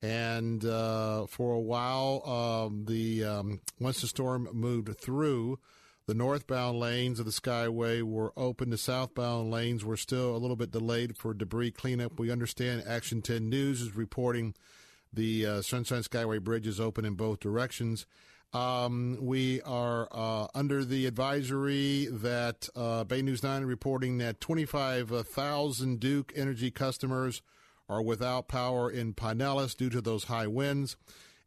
[SPEAKER 1] and uh, for a while, um, the um, once the storm moved through, the northbound lanes of the Skyway were open. The southbound lanes were still a little bit delayed for debris cleanup. We understand Action 10 News is reporting the uh, Sunshine Skyway Bridge is open in both directions. Um, we are uh, under the advisory that uh, Bay News 9 reporting that 25,000 Duke Energy customers are without power in Pinellas due to those high winds.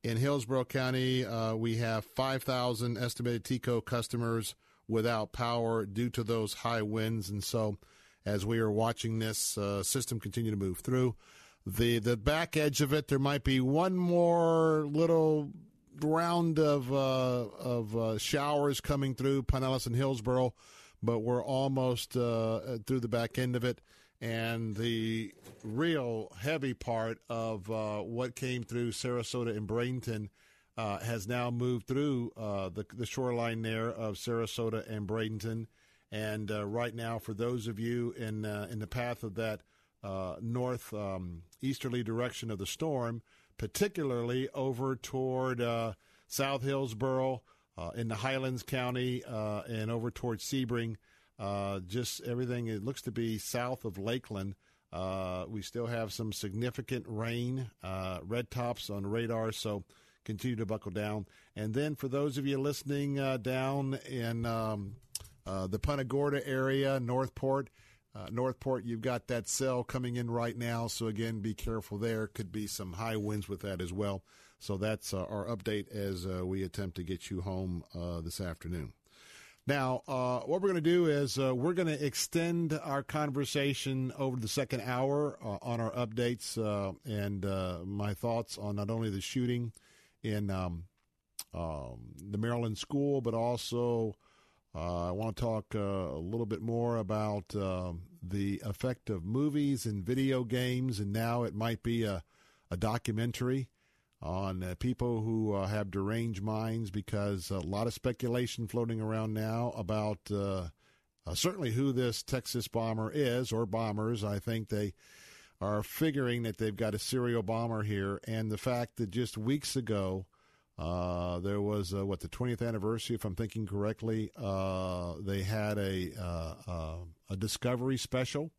[SPEAKER 1] In Hillsborough County, uh, we have 5,000 estimated TECO customers without power due to those high winds. And so, as we are watching this uh, system continue to move through, the the back edge of it, there might be one more little round of uh, of uh, showers coming through Pinellas and Hillsborough, but we're almost uh, through the back end of it and the real heavy part of uh, what came through Sarasota and Bradenton uh, has now moved through uh, the, the shoreline there of Sarasota and Bradenton. And uh, right now, for those of you in uh, in the path of that uh, north um, easterly direction of the storm, particularly over toward South Hillsborough, in the Highlands County, and over toward Sebring, just everything, it looks to be south of Lakeland. Uh, we still have some significant rain, uh, red tops on radar, so continue to buckle down. And then for those of you listening uh, down in um, uh, the Punta Gorda area, Northport, uh, Northport, you've got that cell coming in right now. So again, be careful there. Could be some high winds with that as well. So that's uh, our update as we attempt to get you home this afternoon. Now, uh, what we're going to do is uh, we're going to extend our conversation over the second hour uh, on our updates uh, and uh, my thoughts on not only the shooting in um, um, the Maryland school, but also Uh, I want to talk a little bit more about the effect of movies and video games, and now it might be a, a documentary on uh, people who uh, have deranged minds because a lot of speculation floating around now about uh, uh, certainly who this Texas bomber is or bombers. I think they are figuring that they've got a serial bomber here, and the fact that just weeks ago uh, there was what the 20th anniversary, if I'm thinking correctly. Uh, they had a a discovery special,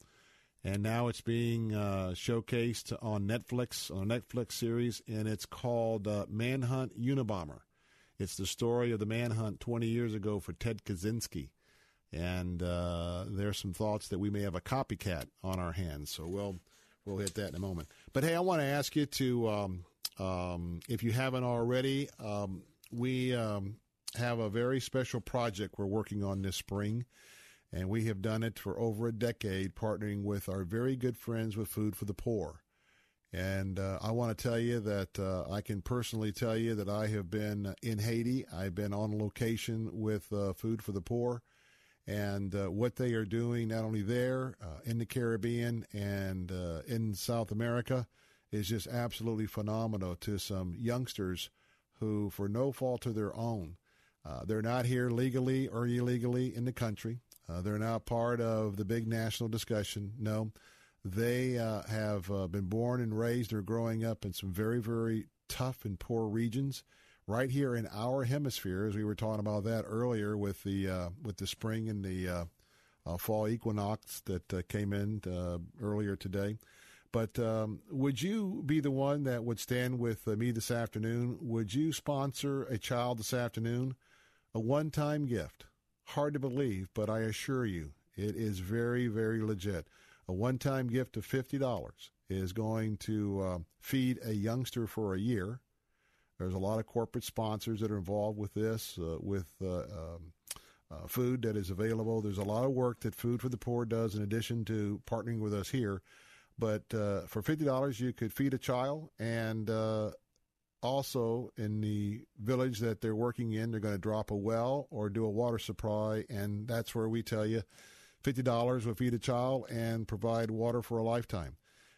[SPEAKER 1] and now it's being uh, showcased on Netflix on a Netflix series, and it's called Manhunt Unabomber. It's the story of the manhunt 20 years ago for Ted Kaczynski, and there's some thoughts that we may have a copycat on our hands. So we'll we'll hit that in a moment. But hey, I want to ask you to. Um, um, if you haven't already, um, we um, have a very special project we're working on this spring, and we have done it for over a decade, partnering with our very good friends with Food for the Poor. And uh, I want to tell you that uh, I can personally tell you that I have been in Haiti. I've been on location with uh, Food for the Poor and uh, what they are doing, not only there uh, in the Caribbean and uh, in South America is just absolutely phenomenal to some youngsters who, for no fault of their own, they're not here legally or illegally in the country. Uh, they're not part of the big national discussion. No, they uh, have uh, been born and raised or growing up in some very, very tough and poor regions right here in our hemisphere, as we were talking about that earlier with the uh, with the spring and the uh, uh, fall equinox that came in earlier today. But um, would you be the one that would stand with me this afternoon? Would you sponsor a child this afternoon? A one time gift. Hard to believe, but I assure you, it is very, very legit. A one time gift of $50 is going to uh, feed a youngster for a year. There's a lot of corporate sponsors that are involved with this, uh, with uh, um, uh, food that is available. There's a lot of work that Food for the Poor does in addition to partnering with us here. But uh, for fifty dollars, you could feed a child, and uh, also in the village that they're working in, they're going to drop a well or do a water supply, and that's where we tell you fifty dollars will feed a child and provide water for a lifetime.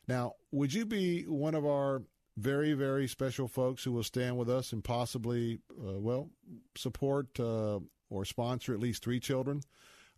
[SPEAKER 1] Now, would you be one of our very, very special folks who will stand with us and possibly, uh, well, support uh, or sponsor at least three children?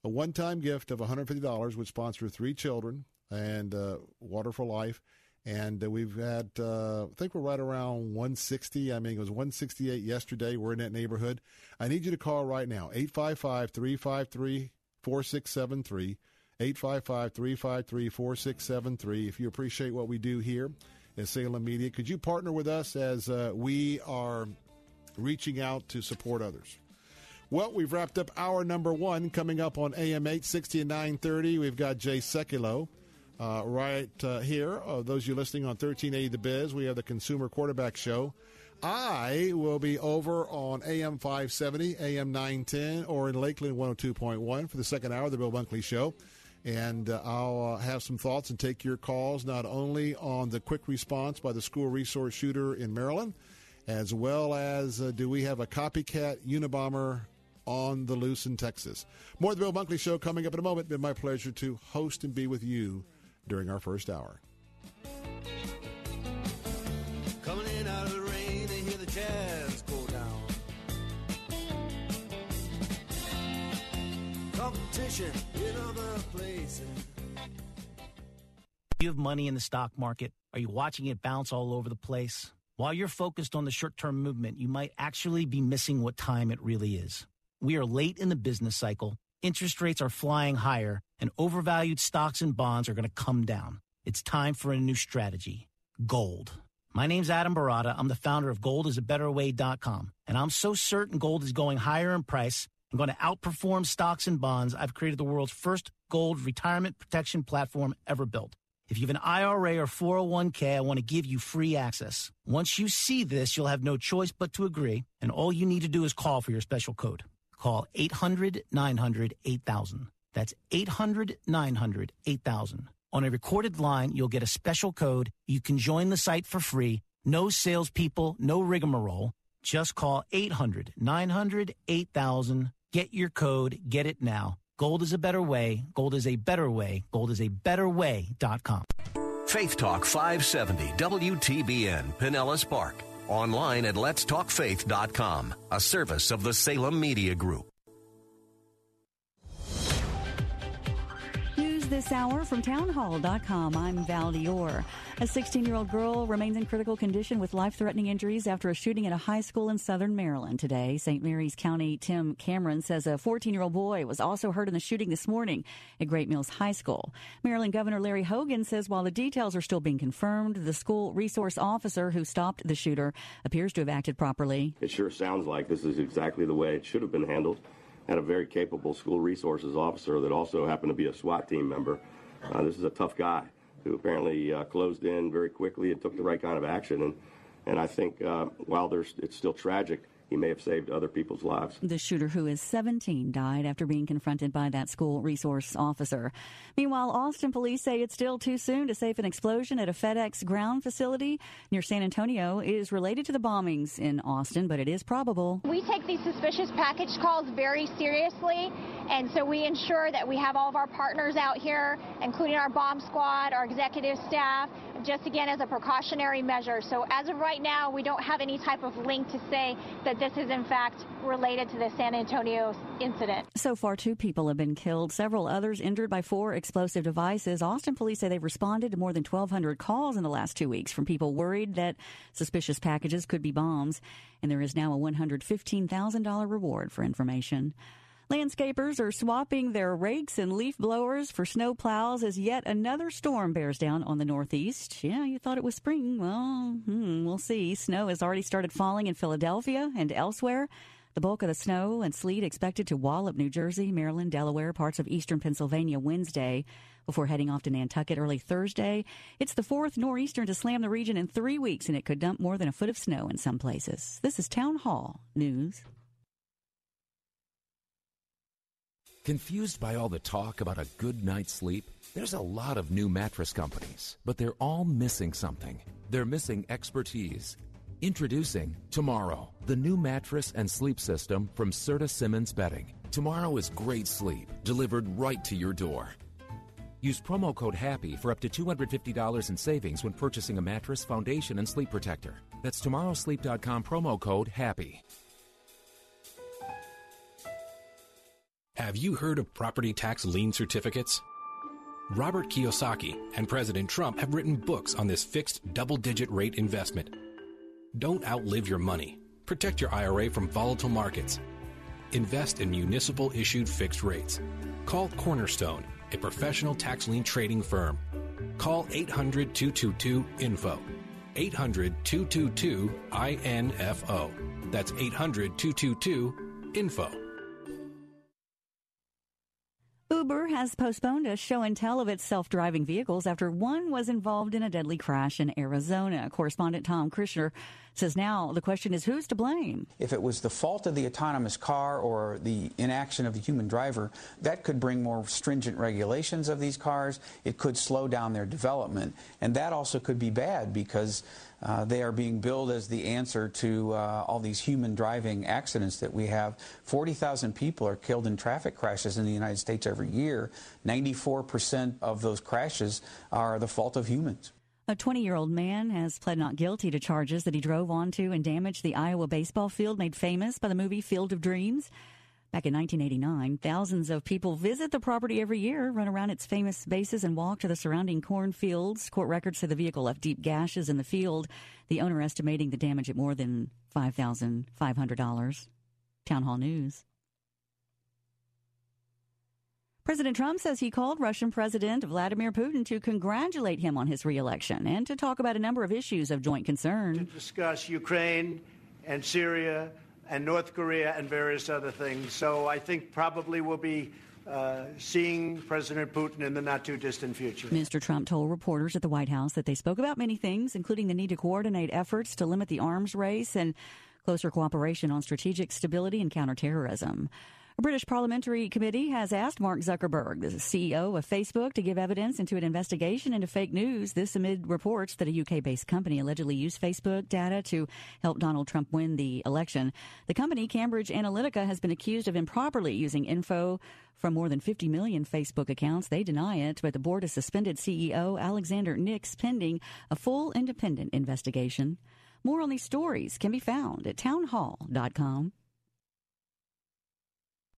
[SPEAKER 1] A one time gift of $150 would sponsor three children and uh, Water for Life. And uh, we've had, uh, I think we're right around 160. I mean, it was 168 yesterday. We're in that neighborhood. I need you to call right now 855 353 4673. 855 353 4673. If you appreciate what we do here at Salem Media, could you partner with us as uh, we are reaching out to support others? Well, we've wrapped up hour number one coming up on AM 860 and 930. We've got Jay Sekulow uh, right uh, here. Uh, those of you listening on 1380 The Biz, we have the Consumer Quarterback Show. I will be over on AM 570, AM 910, or in Lakeland 102.1 for the second hour of the Bill Bunkley Show. And uh, I'll uh, have some thoughts and take your calls not only on the quick response by the school resource shooter in Maryland, as well as uh, do we have a copycat Unabomber on the loose in Texas. More of the Bill Bunkley Show coming up in a moment. Been my pleasure to host and be with you during our first hour.
[SPEAKER 22] Coming in out of the rain, they hear the jazz go down. Competition in other places.
[SPEAKER 23] You have money in the stock market. Are you watching it bounce all over the place? While you're focused on the short term movement, you might actually be missing what time it really is. We are late in the business cycle interest rates are flying higher, and overvalued stocks and bonds are going to come down. It's time for a new strategy gold. My name's Adam Baratta. I'm the founder of goldisabetterway.com, and I'm so certain gold is going higher in price. I'm going to outperform stocks and bonds. I've created the world's first gold retirement protection platform ever built. If you have an IRA or 401k, I want to give you free access. Once you see this, you'll have no choice but to agree, and all you need to do is call for your special code. Call 800 900 8000. That's 800 900 8000. On a recorded line, you'll get a special code. You can join the site for free. No salespeople, no rigmarole. Just call 800 900 8000 Get your code, get it now. Gold is a better way. Gold is a better way. Gold is a better way.com.
[SPEAKER 4] Faith Talk 570 WTBN Pinellas Park. Online at letstalkfaith.com, a service of the Salem Media Group.
[SPEAKER 24] This hour from townhall.com. I'm Val Dior. A 16 year old girl remains in critical condition with life threatening injuries after a shooting at a high school in southern Maryland today. St. Mary's County Tim Cameron says a 14 year old boy was also hurt in the shooting this morning at Great Mills High School. Maryland Governor Larry Hogan says while the details are still being confirmed, the school resource officer who stopped the shooter appears to have acted properly.
[SPEAKER 25] It sure sounds like this is exactly the way it should have been handled. Had a very capable school resources officer that also happened to be a SWAT team member. Uh, this is a tough guy who apparently uh, closed in very quickly and took the right kind of action. And, and I think uh, while there's, it's still tragic, he may have saved other people's lives.
[SPEAKER 24] The shooter, who is 17, died after being confronted by that school resource officer. Meanwhile, Austin police say it's still too soon to say if an explosion at a FedEx ground facility near San Antonio is related to the bombings in Austin, but it is probable.
[SPEAKER 26] We take these suspicious package calls very seriously, and so we ensure that we have all of our partners out here, including our bomb squad, our executive staff, just again as a precautionary measure. So as of right now, we don't have any type of link to say that this is in fact related to the San Antonio incident.
[SPEAKER 24] So far, two people have been killed, several others injured by four explosive devices. Austin police say they've responded to more than 1,200 calls in the last two weeks from people worried that suspicious packages could be bombs, and there is now a $115,000 reward for information. Landscapers are swapping their rakes and leaf blowers for snow plows as yet another storm bears down on the northeast. Yeah, you thought it was spring. Well, hmm, we'll see. Snow has already started falling in Philadelphia and elsewhere. The bulk of the snow and sleet expected to wallop New Jersey, Maryland, Delaware, parts of eastern Pennsylvania Wednesday before heading off to Nantucket early Thursday. It's the fourth nor'eastern to slam the region in three weeks, and it could dump more than a foot of snow in some places. This is Town Hall News.
[SPEAKER 27] Confused by all the talk about a good night's sleep? There's a lot of new mattress companies, but they're all missing something. They're missing expertise. Introducing Tomorrow, the new mattress and sleep system from Serta Simmons Bedding. Tomorrow is great sleep, delivered right to your door. Use promo code HAPPY for up to $250 in savings when purchasing a mattress, foundation, and sleep protector. That's tomorrowsleep.com promo code HAPPY.
[SPEAKER 28] Have you heard of property tax lien certificates? Robert Kiyosaki and President Trump have written books on this fixed double digit rate investment. Don't outlive your money. Protect your IRA from volatile markets. Invest in municipal issued fixed rates. Call Cornerstone, a professional tax lien trading firm. Call 800 222 INFO. 800 222 INFO. That's 800 222 INFO.
[SPEAKER 24] Uber has postponed a show and tell of its self driving vehicles after one was involved in a deadly crash in Arizona. Correspondent Tom Krisher says now the question is who's to blame?
[SPEAKER 29] If it was the fault of the autonomous car or the inaction of the human driver, that could bring more stringent regulations of these cars. It could slow down their development. And that also could be bad because uh, they are being billed as the answer to uh, all these human driving accidents that we have. 40,000 people are killed in traffic crashes in the United States every year. 94% of those crashes are the fault of humans.
[SPEAKER 24] A 20 year old man has pled not guilty to charges that he drove onto and damaged the Iowa baseball field made famous by the movie Field of Dreams. Back in 1989, thousands of people visit the property every year, run around its famous bases, and walk to the surrounding cornfields. Court records say the vehicle left deep gashes in the field, the owner estimating the damage at more than $5,500. Town Hall News. President Trump says he called Russian President Vladimir Putin to congratulate him on his reelection and to talk about a number of issues of joint concern.
[SPEAKER 30] To discuss Ukraine and Syria and North Korea and various other things. So I think probably we'll be uh, seeing President Putin in the not too distant future.
[SPEAKER 24] Mr. Trump told reporters at the White House that they spoke about many things, including the need to coordinate efforts to limit the arms race and closer cooperation on strategic stability and counterterrorism. A British parliamentary committee has asked Mark Zuckerberg, the CEO of Facebook, to give evidence into an investigation into fake news. This amid reports that a UK based company allegedly used Facebook data to help Donald Trump win the election. The company, Cambridge Analytica, has been accused of improperly using info from more than 50 million Facebook accounts. They deny it, but the board has suspended CEO Alexander Nix pending a full independent investigation. More on these stories can be found at townhall.com.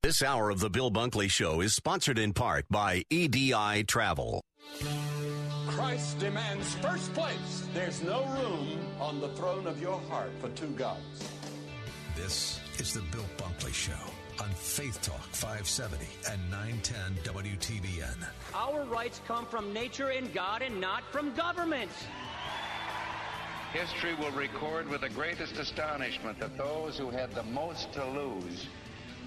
[SPEAKER 4] This hour of the Bill Bunkley Show is sponsored in part by EDI Travel.
[SPEAKER 31] Christ demands first place. There's no room on the throne of your heart for two gods.
[SPEAKER 32] This is the Bill Bunkley Show on Faith Talk 570 and 910 WTBN.
[SPEAKER 33] Our rights come from nature and God and not from government.
[SPEAKER 34] History will record with the greatest astonishment that those who had the most to lose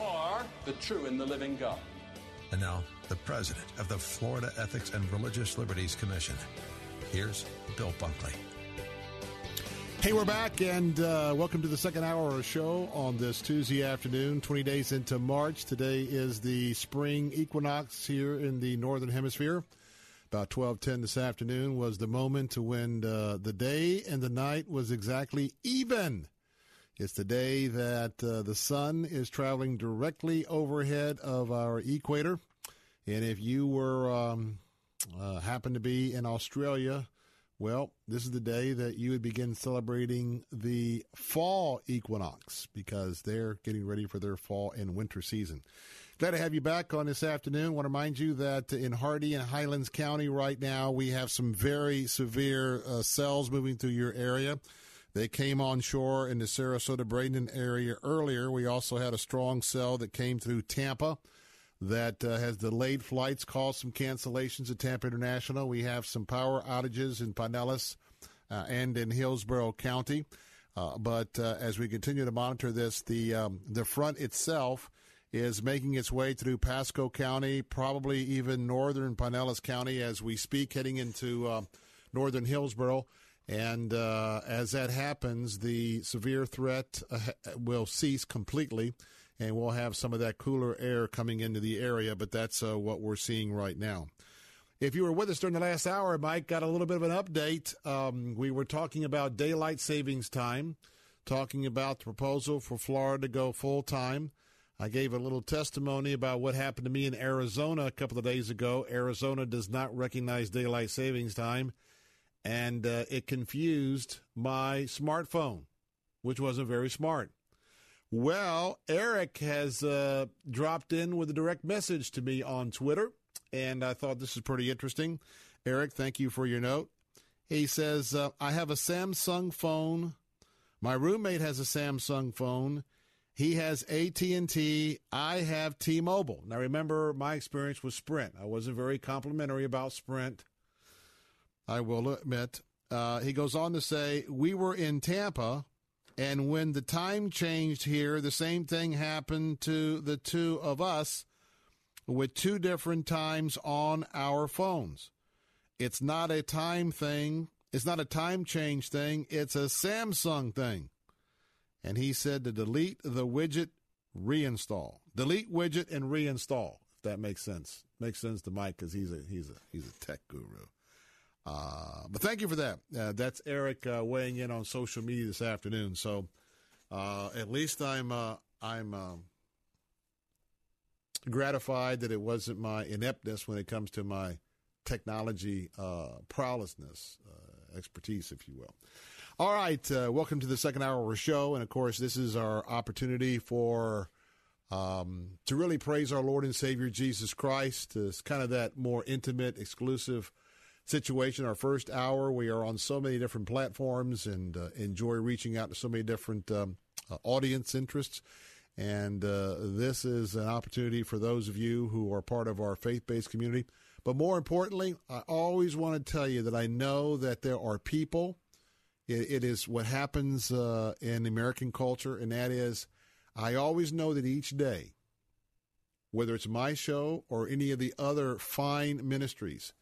[SPEAKER 31] or the true and the living God.
[SPEAKER 32] And now, the president of the Florida Ethics and Religious Liberties Commission. Here's Bill Bunkley.
[SPEAKER 1] Hey, we're back, and uh, welcome to the second hour of our show on this Tuesday afternoon, 20 days into March. Today is the spring equinox here in the northern hemisphere. About 12:10 this afternoon was the moment to when uh, the day and the night was exactly even. It's the day that uh, the sun is traveling directly overhead of our equator. And if you were um, uh, happen to be in Australia, well, this is the day that you would begin celebrating the fall equinox because they're getting ready for their fall and winter season. Glad to have you back on this afternoon. want to remind you that in Hardy and Highlands County right now, we have some very severe uh, cells moving through your area. They came on shore in the Sarasota Bradenton area earlier. We also had a strong cell that came through Tampa that uh, has delayed flights, caused some cancellations at Tampa International. We have some power outages in Pinellas uh, and in Hillsborough County. Uh, but uh, as we continue to monitor this, the um, the front itself is making its way through Pasco County, probably even northern Pinellas County as we speak, heading into uh, northern Hillsborough. And uh, as that happens, the severe threat uh, will cease completely, and we'll have some of that cooler air coming into the area. But that's uh, what we're seeing right now. If you were with us during the last hour, Mike got a little bit of an update. Um, we were talking about daylight savings time, talking about the proposal for Florida to go full time. I gave a little testimony about what happened to me in Arizona a couple of days ago. Arizona does not recognize daylight savings time and uh, it confused my smartphone, which wasn't very smart. Well, Eric has uh, dropped in with a direct message to me on Twitter, and I thought this is pretty interesting. Eric, thank you for your note. He says, uh, I have a Samsung phone. My roommate has a Samsung phone. He has AT&T. I have T-Mobile. Now remember my experience with Sprint. I wasn't very complimentary about Sprint. I will admit. Uh, he goes on to say, We were in Tampa, and when the time changed here, the same thing happened to the two of us with two different times on our phones. It's not a time thing. It's not a time change thing. It's a Samsung thing. And he said to delete the widget, reinstall. Delete widget and reinstall. If that makes sense. Makes sense to Mike because he's a he's a he's a tech guru. Uh, but thank you for that. Uh, that's Eric uh, weighing in on social media this afternoon. So uh, at least I'm uh, I'm um, gratified that it wasn't my ineptness when it comes to my technology prowessness, expertise, if you will. All right, welcome to the second hour of our show, and of course, this is our opportunity for. Um, to really praise our Lord and Savior Jesus Christ. It's kind of that more intimate, exclusive situation. Our first hour, we are on so many different platforms and uh, enjoy reaching out to so many different um, uh, audience interests. And uh, this is an opportunity for those of you who are part of our faith based community. But more importantly, I always want to tell you that I know that there are people. it, it is what happens uh, in American culture, and that is, I always know that each day, whether it's my show or any of the other fine ministries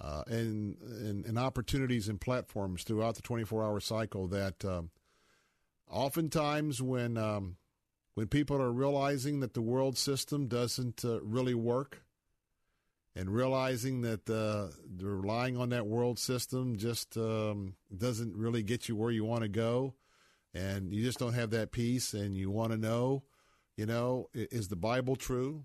[SPEAKER 1] uh, and, and, and opportunities and platforms throughout the 24 hour cycle, that um, oftentimes when um, when people are realizing that the world system doesn't uh, really work and realizing that uh, relying on that world system just um, doesn't really get you where you want to go and you just don't have that peace and you want to know you know is the bible true?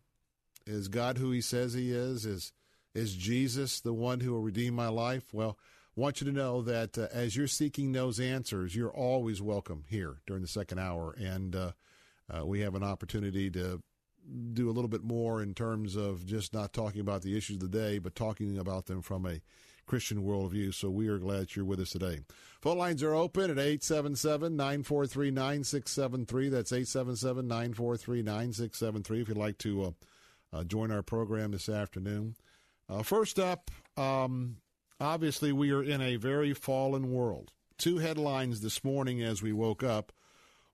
[SPEAKER 1] Is god who he says he is? Is is jesus the one who will redeem my life well I want you to know that uh, as you're seeking those answers you're always welcome here during the second hour and uh, uh, we have an opportunity to do a little bit more in terms of just not talking about the issues of the day, but talking about them from a Christian worldview. So we are glad you're with us today. Phone lines are open at 877 943 9673. That's 877 943 9673 if you'd like to uh, uh, join our program this afternoon. Uh, first up, um, obviously, we are in a very fallen world. Two headlines this morning as we woke up.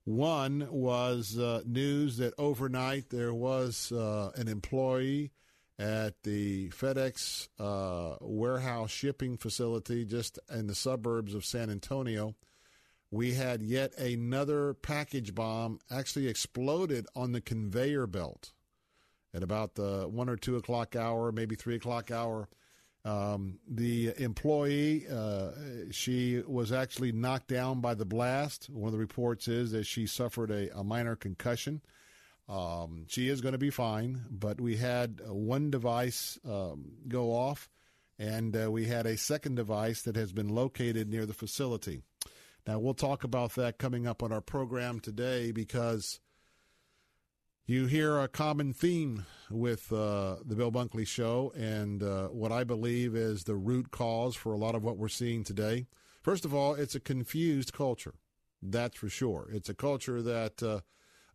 [SPEAKER 1] One was uh, news that overnight there was uh, an employee at the FedEx uh, warehouse shipping facility just in the suburbs of San Antonio. We had yet another package bomb actually exploded on the conveyor belt at about the one or two o'clock hour, maybe three o'clock hour um, the employee, uh, she was actually knocked down by the blast. One of the reports is that she suffered a, a minor concussion. Um, she is going to be fine, but we had one device um, go off, and uh, we had a second device that has been located near the facility. Now, we'll talk about that coming up on our program today because you hear a common theme with uh, the Bill Bunkley Show and uh, what I believe is the root cause for a lot of what we're seeing today. First of all, it's a confused culture. That's for sure. It's a culture that, uh,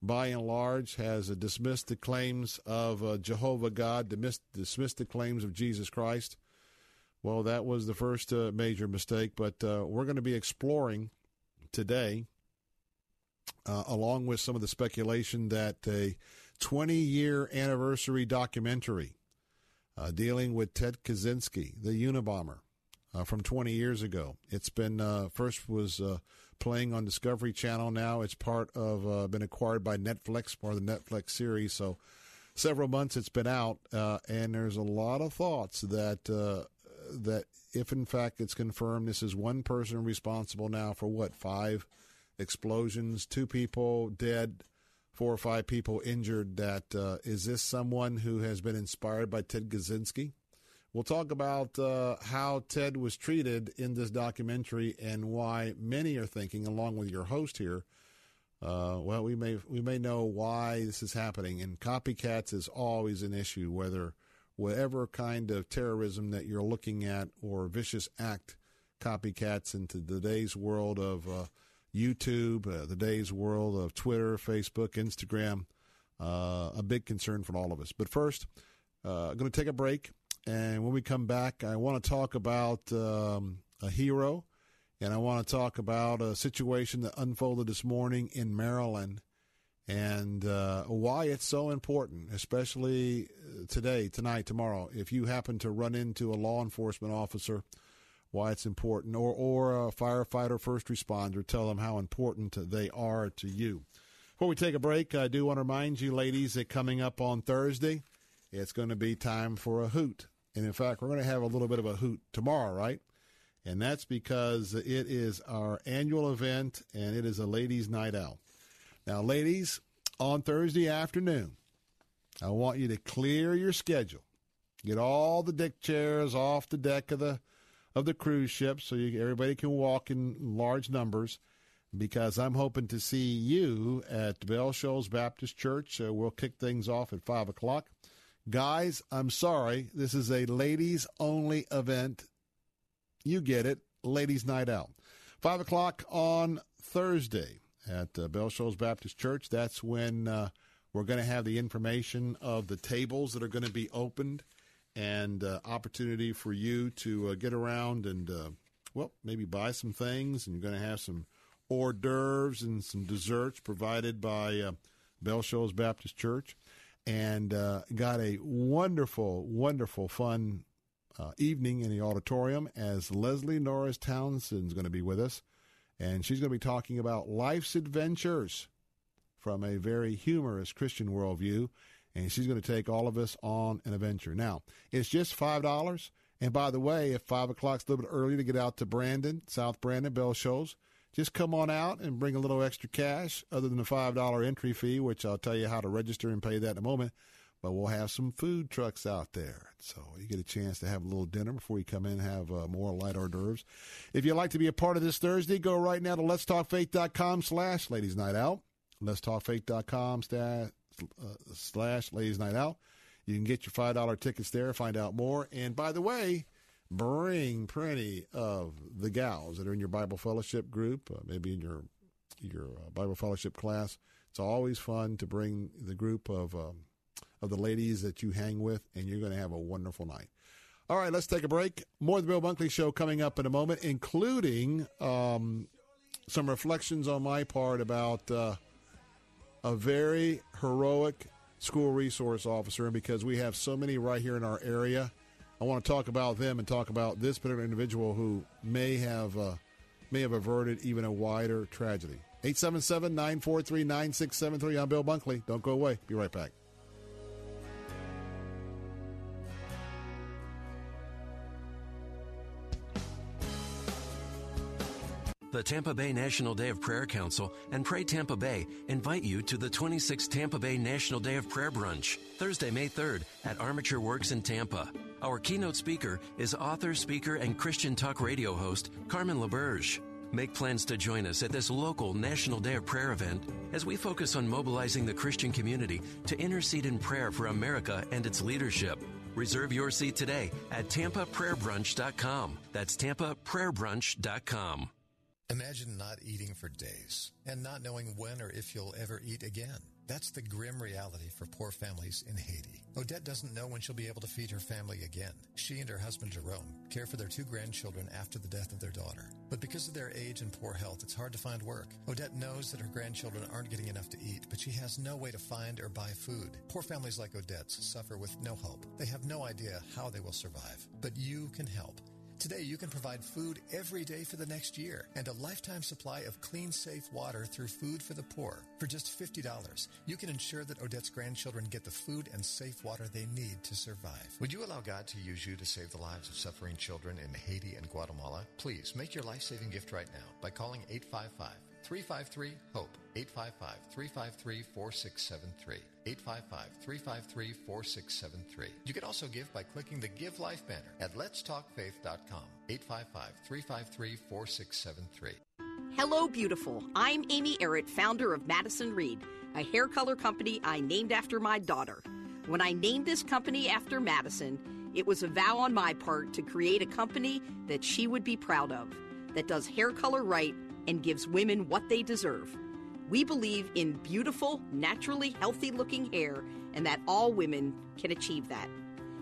[SPEAKER 1] by and large, has dismissed the claims of uh, Jehovah God, dismissed, dismissed, the claims of Jesus Christ. Well, that was the first uh, major mistake, but uh, we're going to be exploring today uh, along with some of the speculation that a 20 year anniversary documentary uh, dealing with Ted Kaczynski, the Unabomber, uh, from 20 years ago. It's been uh, first was uh, playing on Discovery Channel. Now it's part of uh, been acquired by Netflix, part of the Netflix series. So several months it's been out, and there's a lot of thoughts that that if in fact it's confirmed, this is one person responsible now for what five explosions, two people dead, four or five people injured. That uh, is this someone who has been inspired by Ted Kaczynski? We'll talk about uh, how Ted was treated in this documentary and why many are thinking, along with your host here. Uh, well, we may we may know why this is happening, and copycats is always an issue. Whether whatever kind of terrorism that you're looking at or vicious act, copycats into today's world of uh, YouTube, uh, the day's world of Twitter, Facebook, Instagram. Uh, a big concern for all of us. But first, uh, I'm going to take a break. And when we come back, I want to talk about um, a hero. And I want to talk about a situation that unfolded this morning in Maryland and uh, why it's so important, especially today, tonight, tomorrow. If you happen to run into a law enforcement officer why it's important, or or a firefighter, first responder, tell them how important they are to you. Before we take a break, I do want to remind you, ladies, that coming up on Thursday, it's going to be time for a hoot, and in fact, we're going to have a little bit of a hoot tomorrow, right? And that's because it is our annual event, and it is a ladies' night out. Now, ladies, on Thursday afternoon, I want you to clear your schedule. Get all the deck chairs off the deck of the of the cruise ship so you, everybody can walk in large numbers because I'm hoping to see you at Bell Shoals Baptist Church. Uh, we'll kick things off at 5 o'clock. Guys, I'm sorry. This is a ladies only event. You get it. Ladies' night out. 5 o'clock on Thursday. at uh, Bell Shoals Baptist Church. That's when uh, we're going to have the information of the tables that are going to be opened and uh, opportunity for you to uh, get around and, uh, well, maybe buy some things. And you're going to have some hors d'oeuvres and some desserts provided by uh, Bell Shoals Baptist Church. And uh, got a wonderful, wonderful, fun uh, evening in the auditorium as Leslie Norris Townsend is going to be with us. And she's going to be talking about life's adventures from a very humorous Christian worldview. And she's going to take all of us on an adventure. Now, it's just $5. And by the way, if 5 o'clock's a little bit early to get out to Brandon, South Brandon, Bell Shoals, just come on out and bring a little extra cash other than the $5 entry fee, which I'll tell you how to register and pay that in a moment. But we'll have some food trucks out there. So you get a chance to have a little dinner before you come in and have uh, more light hors d'oeuvres. If you'd like to be a part of this Thursday, go right now to letstalkfaith.com slash ladies night out. Letstalkfaith.com uh, slash ladies night out. You can get your $5 tickets there, find out more. And by the way, bring plenty of the gals that are in your Bible fellowship group, uh, maybe in your your uh, Bible fellowship class. It's always fun to bring the group of um, of the ladies that you hang with, and you're going to have a wonderful night. All right, let's take a break. More of the Bill Bunkley Show coming up in a moment, including um, some reflections on my part about uh, a very heroic school resource officer, and because we have so many right here in our area I want to talk about them and talk about this particular individual who may have uh, may have averted even a wider tragedy. 877-943-9673. I'm Bill Bunkley. Don't go away. Be right back.
[SPEAKER 35] The Tampa Bay National Day of Prayer Council and Pray Tampa Bay invite you to the 26th Tampa Bay National Day of Prayer Brunch, Thursday, May 3rd at Armature Works in Tampa. Our keynote speaker is author, speaker, and Christian talk radio host Carmen LaBerge. Make plans to join us at this local National Day of Prayer event as we focus on mobilizing the Christian community to intercede in prayer for America and its leadership. Reserve your seat today at tampaprayerbrunch.com. That's tampaprayerbrunch.com.
[SPEAKER 7] Imagine not eating for days and not knowing when or if you'll ever eat again. That's the grim reality for poor families in Haiti. Odette doesn't know when she'll be able to feed her family again. She and her husband Jerome care for their two grandchildren after the death of their daughter. But because of their age and poor health, it's hard to find work. Odette knows that her grandchildren aren't getting enough to eat, but she has no way to find or buy food. Poor families like Odette's suffer with no hope. They have no idea how they will survive. But you can help. Today, you can provide food every day for the next year and a lifetime supply of clean, safe water through Food for the Poor. For just $50, you can ensure that Odette's grandchildren get the food and safe water they need to survive. Would you allow God to use you to save the lives of suffering children in Haiti and Guatemala? Please make your life saving gift right now by calling 855 353 HOPE. 855 353 4673. 855 353 4673. You can also give by clicking the Give Life banner at letstalkfaith.com. 855 353 4673.
[SPEAKER 36] Hello, beautiful. I'm Amy Errett, founder of Madison Reed, a hair color company I named after my daughter. When I named this company after Madison, it was a vow on my part to create a company that she would be proud of, that does hair color right and gives women what they deserve. We believe in beautiful, naturally healthy looking hair and that all women can achieve that.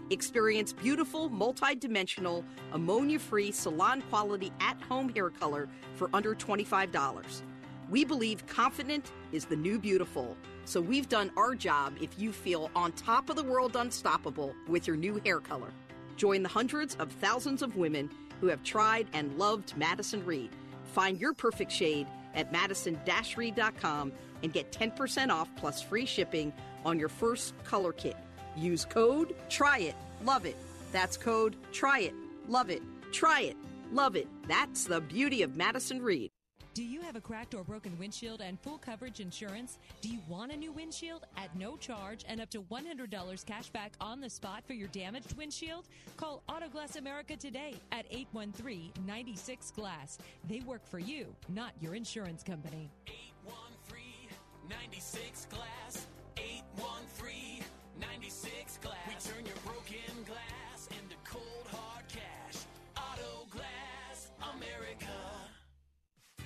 [SPEAKER 36] Experience beautiful, multi-dimensional, ammonia-free, salon quality at-home hair color for under $25. We believe confident is the new beautiful. So we've done our job if you feel on top of the world unstoppable with your new hair color. Join the hundreds of thousands of women who have tried and loved Madison Reed. Find your perfect shade at madison-reed.com and get 10% off plus free shipping on your first color kit. Use code TRY IT, love it. That's code TRY IT, love it. Try it, love it. That's the beauty of Madison Reed.
[SPEAKER 37] Do you have a cracked or broken windshield and full coverage insurance? Do you want a new windshield at no charge and up to $100 cash back on the spot for your damaged windshield? Call Autoglass America today at 813 96 Glass. They work for you, not your insurance company.
[SPEAKER 31] 813 96 Glass. 813 96 Glass. We turn your broken glass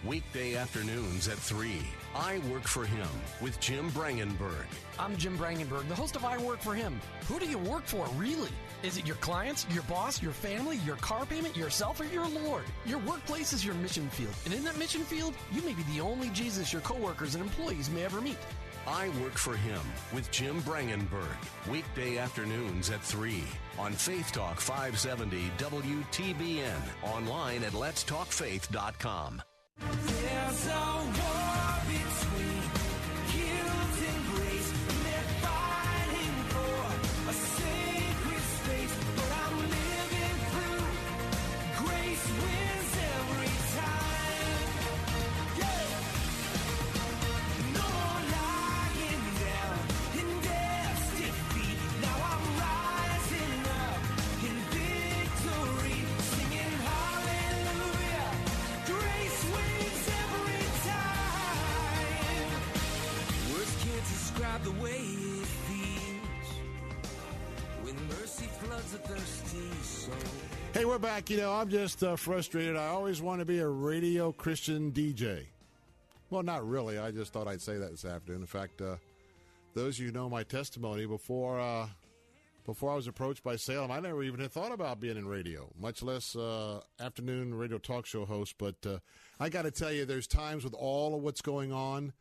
[SPEAKER 4] weekday afternoons at 3. I Work for Him with Jim Brangenberg.
[SPEAKER 38] I'm Jim Brangenberg, the host of I Work for Him. Who do you work for, really? Is it your clients, your boss, your family, your car payment, yourself, or your Lord? Your workplace is your mission field. And in that mission field, you may be the only Jesus your coworkers and employees may ever meet.
[SPEAKER 4] I Work for Him with Jim Brangenberg. Weekday afternoons at 3 on Faith Talk 570 WTBN. Online at letstalkfaith.com.
[SPEAKER 31] There's a
[SPEAKER 1] back. You know, I'm just uh, frustrated. I always want to be a radio Christian DJ. Well, not really. I just thought I'd say that this afternoon. In fact, uh, those of you who know my testimony before uh, before I was approached by Salem, I never even had thought about being in radio, much less uh, afternoon radio talk show host. But uh, I got to tell you, there's times with all of what's going on,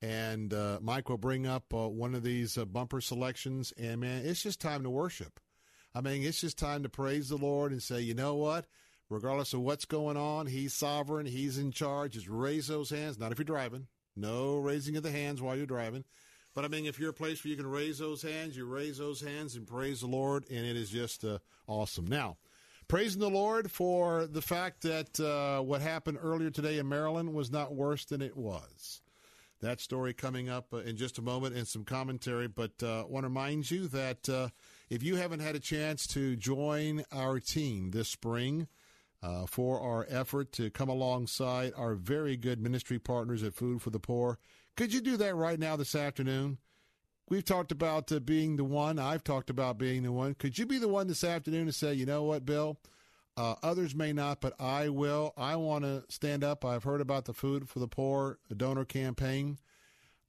[SPEAKER 1] and uh, Mike will bring up uh, one of these uh, bumper selections, and man, it's just time to worship. I mean, it's just time to praise the Lord and say, you know what? Regardless of what's going on, He's sovereign. He's in charge. Just raise those hands. Not if you're driving. No raising of the hands while you're driving. But I mean, if you're a place where you can raise those hands, you raise those hands and praise the Lord, and it is just uh, awesome. Now, praising the Lord for the fact that uh, what happened earlier today in Maryland was not worse than it was. That story coming up uh, in just a moment and some commentary. But uh, want to remind you that uh, if you haven't had a chance to join our team this spring uh, for our effort to come alongside our very good ministry partners at Food for the Poor, could you do that right now this afternoon? We've talked about uh, being the one. I've talked about being the one. Could you be the one this afternoon to say, you know what, Bill? Uh, others may not, but I will. I want to stand up. I've heard about the Food for the Poor donor campaign.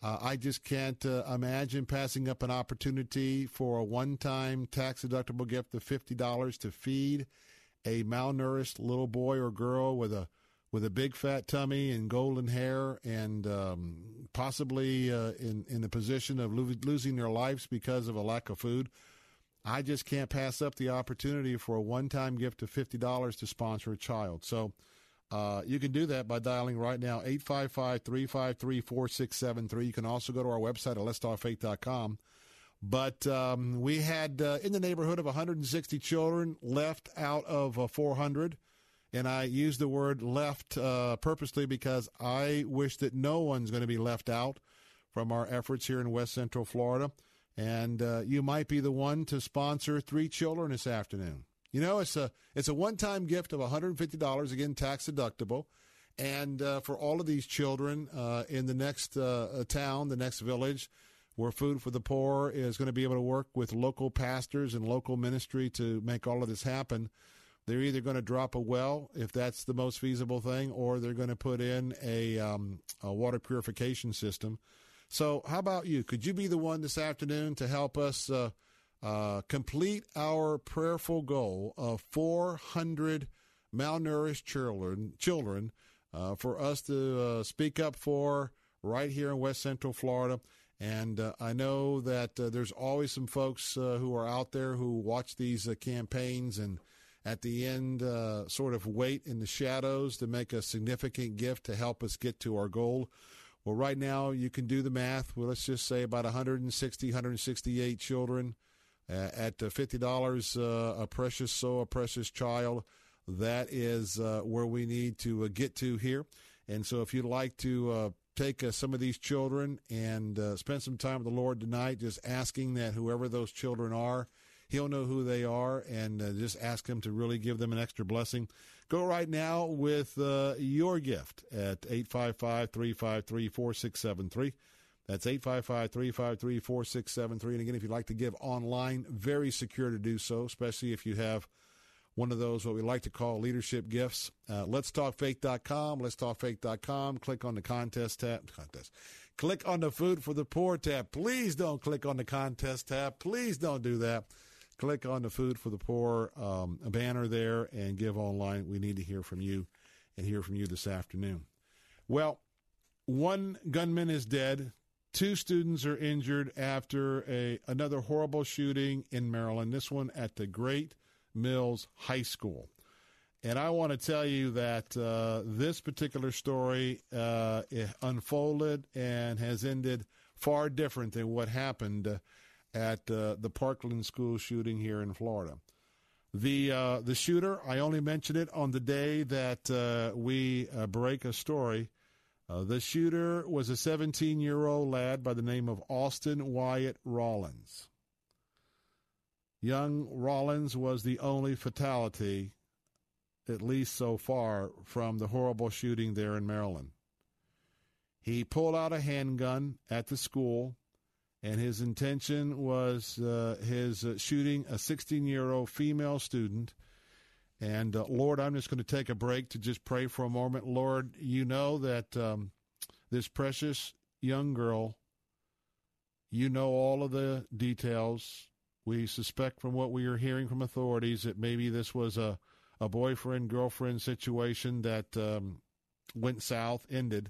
[SPEAKER 1] Uh, I just can't uh, imagine passing up an opportunity for a one time tax deductible gift of $50 to feed a malnourished little boy or girl with a with a big fat tummy and golden hair and um, possibly uh, in in the position of lo- losing their lives because of a lack of food. I just can't pass up the opportunity for a one time gift of fifty dollars to sponsor a child. So. Uh, you can do that by dialing right now 855-353-4673. You can also go to our website at letstalkfaith.com. But um, we had uh, in the neighborhood of 160 children left out of uh, 400. And I use the word left uh, purposely because I wish that no one's going to be left out from our efforts here in West Central Florida. And uh, you might be the one to sponsor three children this afternoon. You know, it's a it's a one time gift of $150, again tax deductible, and uh, for all of these children uh, in the next uh, town, the next village, where Food for the Poor is going to be able to work with local pastors and local ministry to make all of this happen. They're either going to drop a well if that's the most feasible thing, or they're going to put in a, um, a water purification system. So, how about you? Could you be the one this afternoon to help us uh, complete our prayerful goal of 400 malnourished children, children uh, for us to uh, speak up for right here in West Central Florida? And uh, I know that uh, there's always some folks who are out there who watch these campaigns and at the end sort of wait in the shadows to make a significant gift to help us get to our goal. Well, right now you can do the math. Well, let's just say about 160, 168 children at $50 a precious soul, a precious child. That is where we need to get to here. And so if you'd like to take uh, some of these children and uh, spend some time with the Lord tonight, just asking that whoever those children are, He'll know who they are, and uh, just ask Him to really give them an extra blessing. Go right now with uh, your gift at 855 353 4673. That's 855 353 4673. And again, if you'd like to give online, very secure to do so, especially if you have one of those what we like to call leadership gifts. Uh, let's talk faith.com. Let's talk faith.com. Click on the contest tab. Contest. Click on the food for the poor tab. Please don't click on the contest tab. Please don't do that. Click on the food for the poor um, banner there and give online. We need to hear from you and hear from you this afternoon. Well, one gunman is dead. Two students are injured after a another horrible shooting in Maryland. This one at the Great Mills High School. And I want to tell you that uh, this particular story uh, unfolded and has ended far different than what happened uh, at uh, the Parkland school shooting here in Florida. The uh, the shooter, I only mention it on the day that uh, we break a story. The shooter was a 17 year old lad by the name of Austin Wyatt Rollins. Young Rollins was the only fatality, at least so far, from the horrible shooting there in Maryland. He pulled out a handgun at the school, and his intention was uh, his uh, shooting a 16 year old female student. And uh, Lord, I'm just going to take a break to just pray for a moment. Lord, you know that um, this precious young girl, you know all of the details. We suspect from what we are hearing from authorities that maybe this was a, a boyfriend girlfriend situation that um, went south, ended.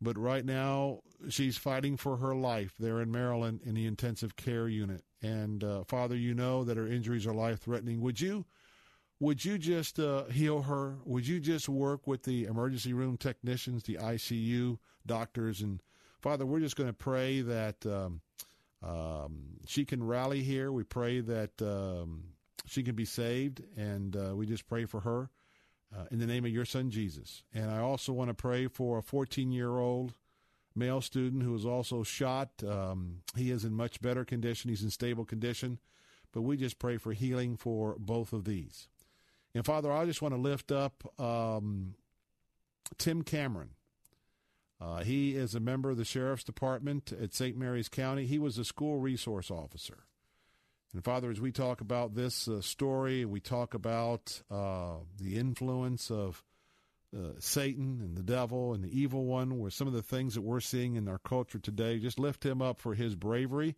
[SPEAKER 1] But right now, she's fighting for her life there in Maryland in the intensive care unit. And uh, Father, you know that her injuries are life threatening. Would you? Would you just uh, heal her? Would you just work with the emergency room technicians, the ICU doctors, and Father, we're just going to pray that um, um, she can rally here. We pray that um, she can be saved, and uh, we just pray for her uh, in the name of your son Jesus. And I also want to pray for a 14 year old male student who was also shot. Um, he is in much better condition, he's in stable condition, but we just pray for healing for both of these. And Father, I just want to lift up um, Tim Cameron. Uh, he is a member of the Sheriff's Department at St. Mary's County. He was a school resource officer. And Father, as we talk about this uh, story, we talk about uh, the influence of uh, Satan and the devil and the evil one, where some of the things that we're seeing in our culture today, just lift him up for his bravery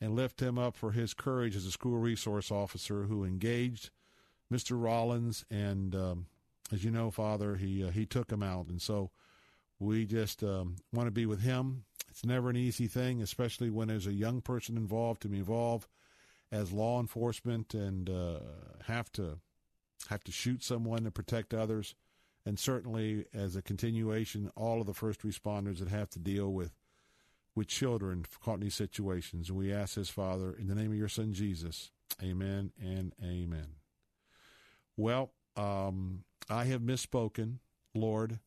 [SPEAKER 1] and lift him up for his courage as a school resource officer who engaged Mr. Rollins. And um, as you know, Father, he uh, he took him out. And so we just um, want to be with him. It's never an easy thing, especially when there's a young person involved to be involved as law enforcement and uh, have to have to shoot someone to protect others, and certainly as a continuation, all of the first responders that have to deal with with children caught in these situations. And we ask this, Father, in the name of your Son Jesus, Amen and Amen. Well, um, I have misspoken, Lord.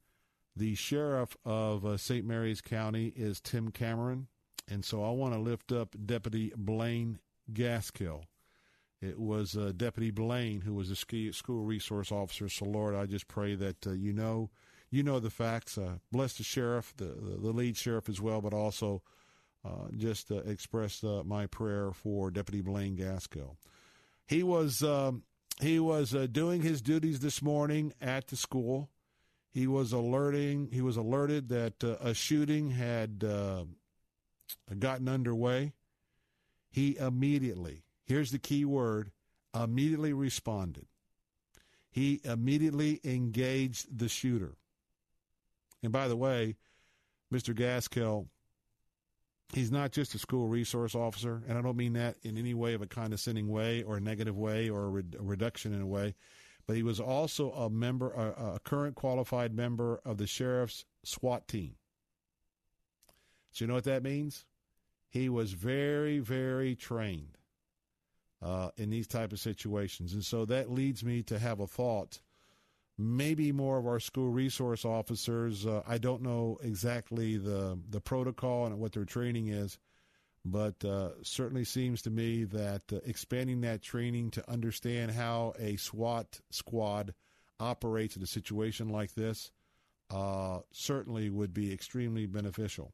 [SPEAKER 1] The sheriff of uh, St. Mary's County is Tim Cameron, and so I want to lift up Deputy Blaine Gaskill. It was uh, Deputy Blaine who was a ski, school resource officer. So, Lord, I just pray that uh, you know you know the facts. Uh, bless the sheriff, the, the, lead sheriff as well, but also uh, just uh, express my prayer for Deputy Blaine Gaskill. He was um, he was doing his duties this morning at the school. He was alerting. He was alerted that uh, a shooting had uh, gotten underway. He immediately, here's the key word, immediately responded. He immediately engaged the shooter. And by the way, Mr. Gaskill, he's not just a school resource officer, and I don't mean that in any way of a condescending way or a negative way or a, re- a reduction in a way but he was also a member, a, a current qualified member of the sheriff's SWAT team. So you know what that means? He was very, very trained uh, in these type of situations, and so that leads me to have a thought. Maybe more of our school resource officers. Uh, I don't know exactly the the protocol and what their training is but uh, certainly seems to me that uh, expanding that training to understand how a SWAT squad operates in a situation like this uh, certainly would be extremely beneficial.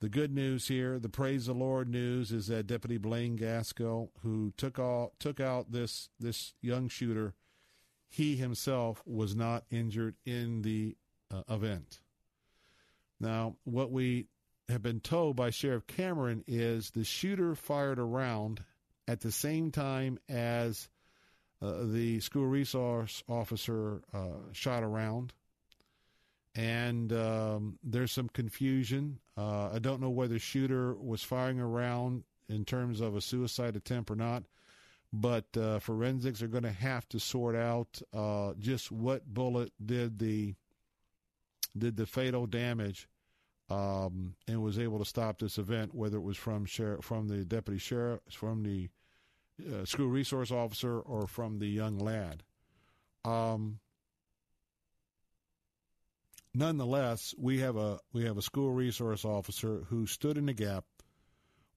[SPEAKER 1] The good news here, the praise the Lord news, is that Deputy Blaine Gaskill, who took all took out this this young shooter, he himself was not injured in the uh, event. Now, what we have been told by Sheriff Cameron is the shooter fired a round at the same time as uh, the school resource officer uh, shot around. And um, there's some confusion. Uh, I don't know whether the shooter was firing around in terms of a suicide attempt or not, but uh, forensics are going to have to sort out uh, just what bullet did the did the fatal damage um, and was able to stop this event, whether it was from sheriff, from the deputy sheriff, from the uh, school resource officer, or from the young lad. Um, nonetheless, we have a we have a school resource officer who stood in the gap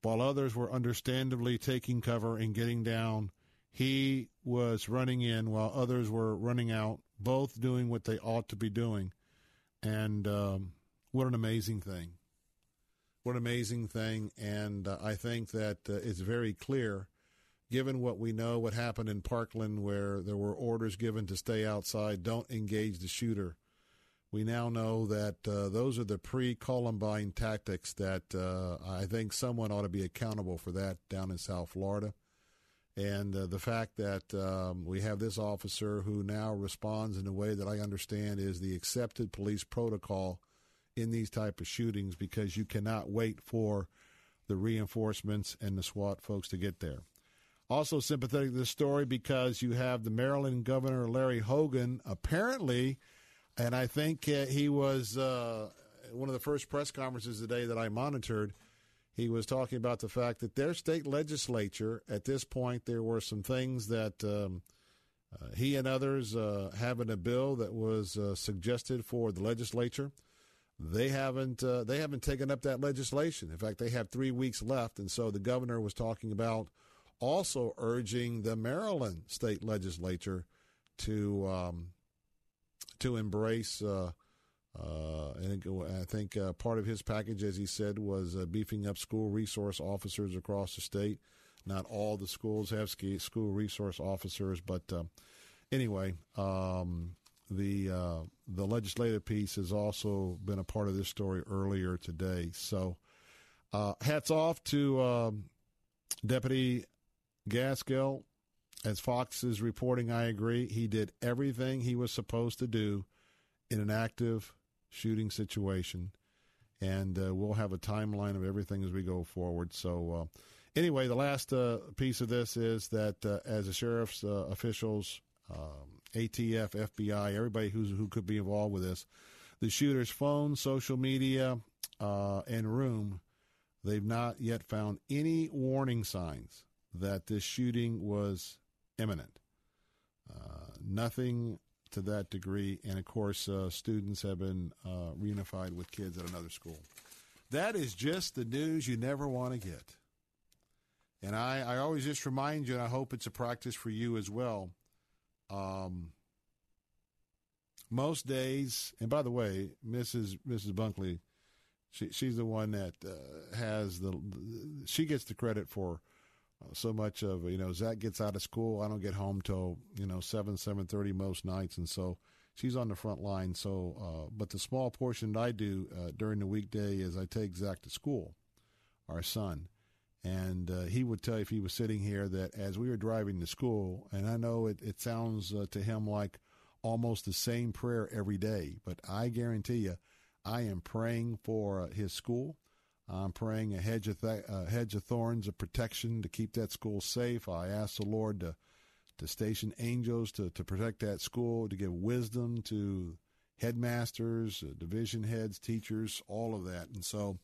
[SPEAKER 1] while others were understandably taking cover and getting down. He was running in while others were running out, both doing what they ought to be doing. And um, what an amazing thing! What an amazing thing! And uh, I think that uh, it's very clear, given what we know, what happened in Parkland, where there were orders given to stay outside, don't engage the shooter. We now know that uh, those are the pre Columbine tactics that uh, I think someone ought to be accountable for that down in South Florida. And uh, the fact that um, we have this officer who now responds in a way that I understand is the accepted police protocol in these type of shootings because you cannot wait for the reinforcements and the SWAT folks to get there. Also sympathetic to this story because you have the Maryland Governor Larry Hogan apparently, and I think uh, he was uh, one of the first press conferences today that I monitored he was talking about the fact that their state legislature, at this point, there were some things that um, uh, he and others uh, having a bill that was uh, suggested for the legislature. They haven't they haven't taken up that legislation. In fact, they have three weeks left, and so the governor was talking about also urging the Maryland state legislature to um, to embrace uh, uh, and I think uh, part of his package, as he said, was uh, beefing up school resource officers across the state. Not all the schools have school resource officers, but uh, anyway, um, the uh, the legislative piece has also been a part of this story earlier today. So, uh, hats off to um, Deputy Gaskill. As Fox is reporting, I agree. He did everything he was supposed to do in an active shooting situation, and uh, we'll have a timeline of everything as we go forward. So, uh, anyway, the last uh, piece of this is that uh, as the sheriff's uh, officials, um, ATF, FBI, everybody who's, who could be involved with this, the shooter's phone, social media, uh, and room, they've not yet found any warning signs that this shooting was imminent. nothing to that degree. And of course, uh, students have been uh, reunified with kids at another school. That is just the news you never want to get. And I, I always just remind you, and I hope it's a practice for you as well. Um, most days, and by the way, Mrs. Mrs. Bunkley, she, she's the one that uh, has the, she gets the credit for so much of you know Zach gets out of school. I don't get home till you know seven seven thirty most nights, and so she's on the front line. So, uh, but the small portion that I do uh, during the weekday is I take Zach to school, our son, and uh, he would tell you if he was sitting here that as we were driving to school, and I know it, it sounds uh, to him like almost the same prayer every day, but I guarantee you, I am praying for uh, his school. I'm praying a hedge of th- a hedge of thorns of protection to keep that school safe. I ask the Lord to to station angels to, to protect that school, to give wisdom to headmasters, uh, division heads, teachers, all of that. And so,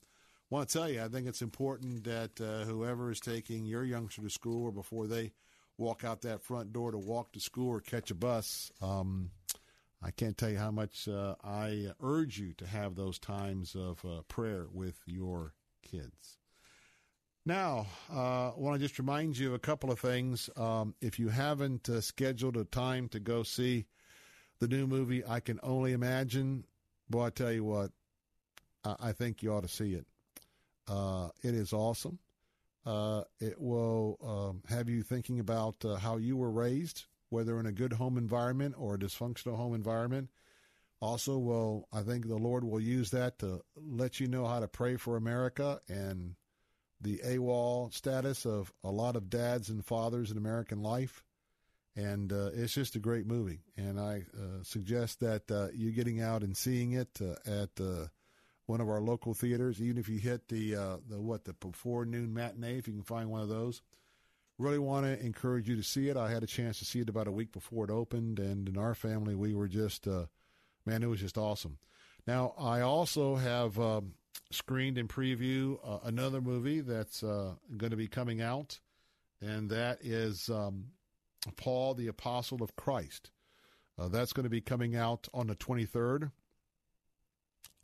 [SPEAKER 1] I want to tell you, I think it's important that uh, whoever is taking your youngster to school or before they walk out that front door to walk to school or catch a bus, um, I can't tell you how much uh, I urge you to have those times of uh, prayer with your kids. Now, uh, I want to just remind you of a couple of things. Um, if you haven't uh, scheduled a time to go see the new movie, I Can Only Imagine, boy, I tell you what, I, I think you ought to see it. Uh, it is awesome. Uh, it will um, have you thinking about uh, how you were raised, whether in a good home environment or a dysfunctional home environment. Also, will I think the Lord will use that to let you know how to pray for America and the AWOL status of a lot of dads and fathers in American life. And uh, it's just a great movie. And I uh, suggest that uh, you getting out and seeing it uh, at uh, one of our local theaters, even if you hit the uh, the what the before noon matinee, if you can find one of those. Really want to encourage you to see it. I had a chance to see it about a week before it opened, and in our family, we were just man, it was just awesome. Now, I also have um, screened and preview uh, another movie that's uh, going to be coming out, and that is um, Paul, the Apostle of Christ. Uh, that's going to be coming out on the 23rd,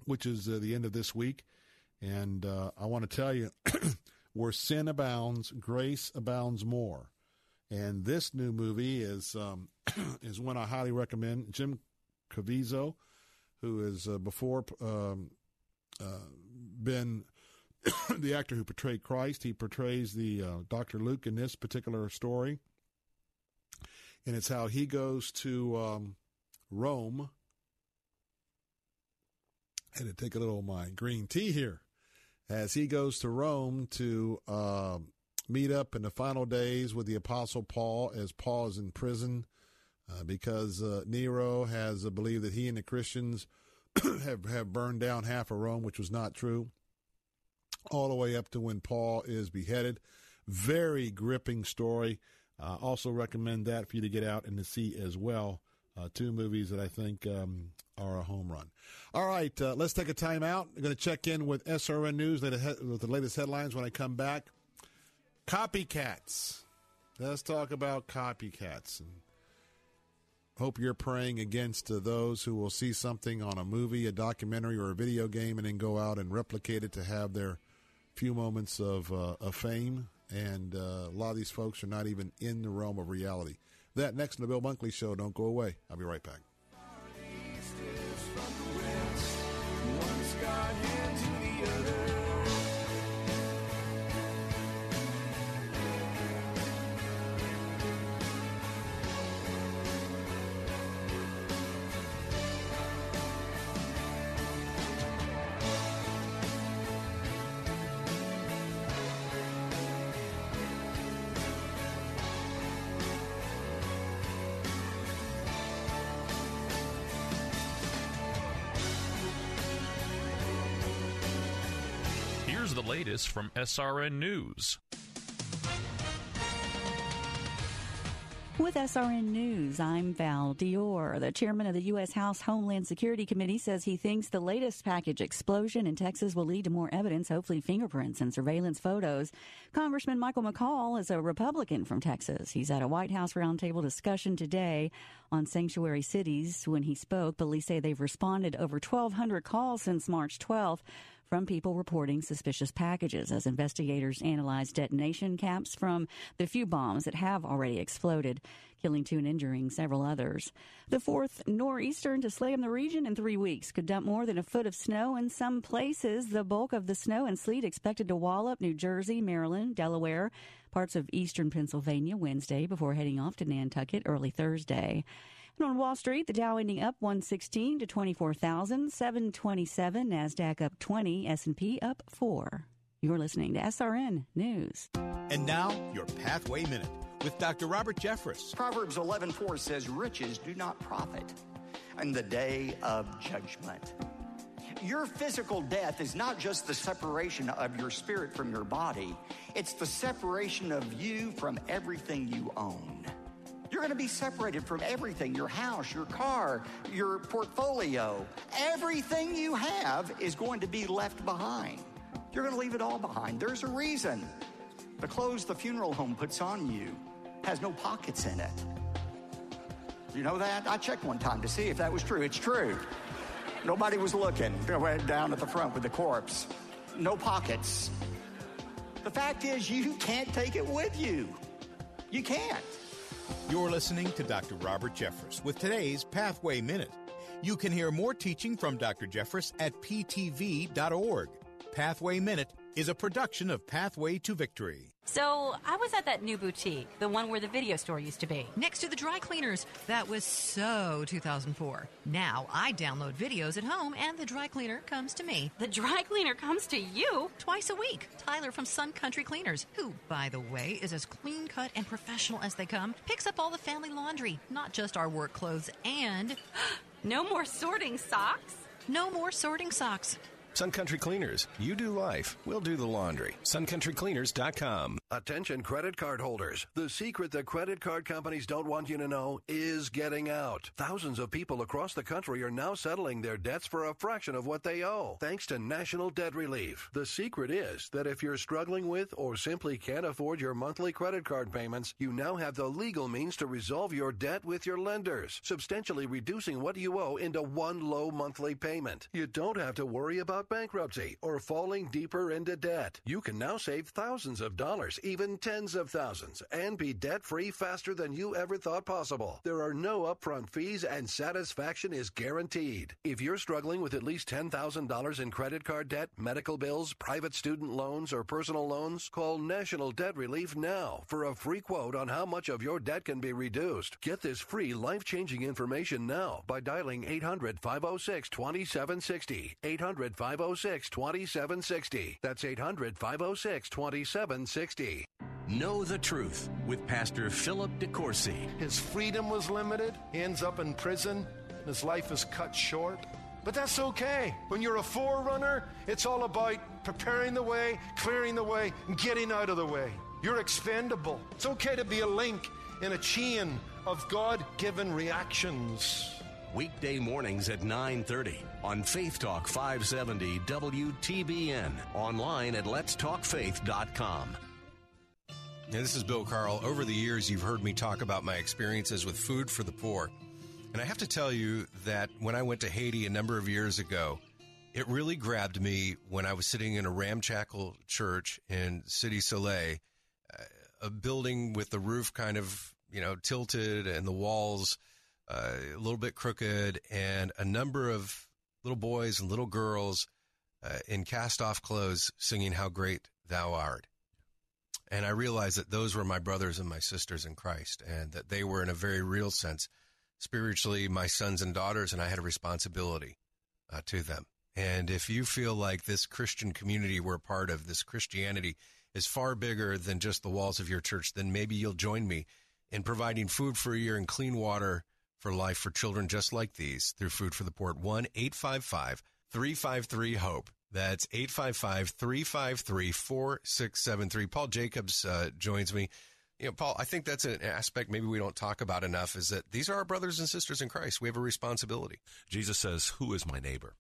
[SPEAKER 1] which is uh, the end of this week. And uh, I want to tell you, where sin abounds, grace abounds more. And this new movie is um, is one I highly recommend. Jim Caviezel, who has uh, before um, uh, been the actor who portrayed Christ. He portrays the uh, Dr. Luke in this particular story, and it's how he goes to um, Rome. I had to take a little of my green tea here as he goes to Rome to uh, meet up in the final days with the Apostle Paul as Paul is in prison uh, because uh, Nero has believed that he and the Christians have have burned down half of Rome, which was not true. All the way up to when Paul is beheaded. Very gripping story. Uh, also recommend that for you to get out and to see as well. Uh, two movies that I think um, are a home run. All right, uh, let's take a time out. I'm going to check in with SRN News with the latest headlines when I come back. Copycats. Let's talk about copycats. And hope you're praying against uh, those who will see something on a movie, a documentary, or a video game and then go out and replicate it to have their few moments of, uh, of fame. And uh, a lot of these folks are not even in the realm of reality. That next in the Bill Bunkley Show. Don't go away. I'll be right back.
[SPEAKER 39] Latest from SRN News.
[SPEAKER 24] With SRN News, I'm Val Dior. The chairman of the U.S. House Homeland Security Committee says he thinks the latest package explosion in Texas will lead to more evidence, hopefully fingerprints and surveillance photos. Congressman Michael McCaul is a Republican from Texas. He's at a White House roundtable discussion today on sanctuary cities. When he spoke, police say they've responded over 1,200 calls since March 12th from people reporting suspicious packages as investigators analyze detonation caps from the few bombs that have already exploded, killing two and injuring several others. The fourth nor'eastern to slam the region in three weeks could dump more than a foot of snow in some places. The bulk of the snow and sleet expected to wallop New Jersey, Maryland, Delaware, parts of eastern Pennsylvania Wednesday before heading off to Nantucket early Thursday. And on Wall Street, the Dow ending up 116 to 24,727, Nasdaq up 20, S&P up 4. You're listening to SRN News.
[SPEAKER 40] And now, your Pathway Minute with Dr. Robert Jeffress.
[SPEAKER 41] Proverbs 11:4 says riches do not profit in the day of judgment. Your physical death is not just the separation of your spirit from your body, it's the separation of you from everything you own. You're going to be separated from everything your house, your car, your portfolio. Everything you have is going to be left behind. You're going to leave it all behind. There's a reason. The clothes the funeral home puts on you has no pockets in it. You know that? I checked one time to see if that was true. It's true. Nobody was looking. Down at the front with the corpse. No pockets. The fact is, you can't take it with you. You can't.
[SPEAKER 40] You're listening to Dr. Robert Jeffress with today's Pathway Minute. You can hear more teaching from Dr. Jeffress at ptv.org. Pathway Minute
[SPEAKER 42] is a production of Pathway to Victory.
[SPEAKER 43] So I was at that new boutique, the one where the video store used to be.
[SPEAKER 44] Next to the dry cleaners. That was so 2004. Now I download videos at home and the dry cleaner comes to me.
[SPEAKER 43] The dry cleaner comes to you?
[SPEAKER 44] Twice a week. Tyler from Sun Country Cleaners, who, by the way, is as clean cut and professional as they come, picks up all the family laundry, not just our work clothes, and.
[SPEAKER 43] no more sorting socks?
[SPEAKER 44] No more sorting socks.
[SPEAKER 45] Sun Country Cleaners. You do life. We'll do the laundry. SunCountryCleaners.com.
[SPEAKER 46] Attention credit card holders. The secret that credit card companies don't want you to know is getting out. Thousands of people across the country are now settling their debts for a fraction of what they owe, thanks to National Debt Relief. The secret is that if you're struggling with or simply can't afford your monthly credit card payments, you now have the legal means to resolve your debt with your lenders, substantially reducing what you owe into one low monthly payment. You don't have to worry about bankruptcy or falling deeper into debt. You can now save thousands of dollars, even tens of thousands, and be debt free faster than you ever thought possible. There are no upfront fees and satisfaction is guaranteed. If you're struggling with at least $10,000 in credit card debt, medical bills, private student loans, or personal loans, call National Debt Relief now for a free quote on how much of your debt can be reduced. Get this free life changing information now by dialing 800 506 2760. 800 506 2760. That's 800 506 2760.
[SPEAKER 4] Know the truth with Pastor Philip DeCourcy.
[SPEAKER 47] His freedom was limited. He ends up in prison. His life is cut short. But that's okay. When you're a forerunner, it's all about preparing the way, clearing the way, and getting out of the way. You're expendable. It's okay to be a link in a chain of God-given reactions.
[SPEAKER 4] Weekday mornings at 9:30 on Faith Talk 570 WTBN. Online at letstalkfaith.com.
[SPEAKER 35] Now, this is Bill Carl. Over the years, you've heard me talk about my experiences with food for the poor. And I have to tell you that when I went to Haiti a number of years ago, it really grabbed me when I was sitting in a ramshackle church in Cité Soleil, uh, a building with the roof kind of, you know, tilted and the walls a little bit crooked, and a number of little boys and little girls uh, in cast off clothes singing How Great Thou Art. And I realized that those were my brothers and my sisters in Christ, and that they were, in a very real sense, spiritually my sons and daughters, and I had a responsibility uh, to them. And if you feel like this Christian community we're part of, this Christianity is far bigger than just the walls of your church, then maybe you'll join me in providing food for a year and clean water for life for children just like these through Food for the Poor. 1 855 353 HOPE. That's 855 353 4673. Paul Jacobs uh, joins me. You know, Paul, I think that's an aspect maybe we don't talk about enough is that these are our brothers and sisters in Christ. We have a responsibility.
[SPEAKER 15] Jesus says, Who is my neighbor?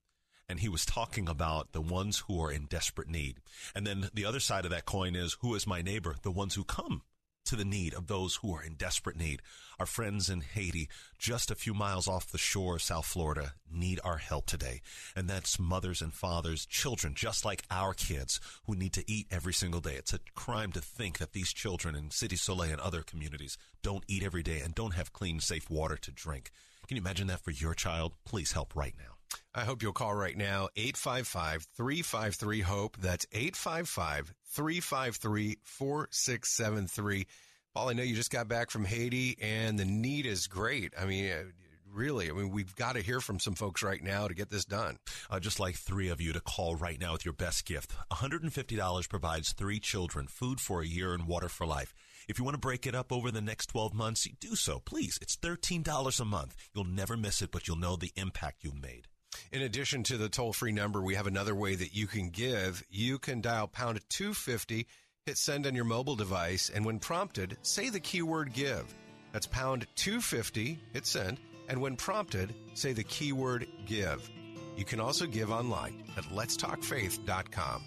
[SPEAKER 15] And he was talking about the ones who are in desperate need. And then the other side of that coin is, Who is my neighbor? The ones who come to the need of those who are in desperate need. Our friends in Haiti, just a few miles off the shore of South Florida, need our help today. And that's mothers and fathers, children, just like our kids who need to eat every single day. It's a crime to think that these children in Cité Soleil and other communities don't eat every day and don't have clean, safe water to drink. Can you imagine that for your child? Please help right now.
[SPEAKER 35] I hope you'll call right now, 855-353-HOPE. That's 855-353-4673. Paul, I know you just got back from Haiti and the need is great. I mean, uh, really, I mean, we've got to hear from some folks right now to get this done.
[SPEAKER 15] Uh, just like three of you to call right now with your best gift. $150 provides three children food for a year and water for life. If you want to break it up over the next 12 months, do so, please. It's $13 a month. You'll never miss it, but you'll know the impact you've made.
[SPEAKER 35] In addition to the toll free number, we have another way that you can give. You can dial pound 250, hit send on your mobile device, and when prompted, say the keyword give. That's pound 250, hit send, and when prompted, say the keyword give. You can also give online at letstalkfaith.com.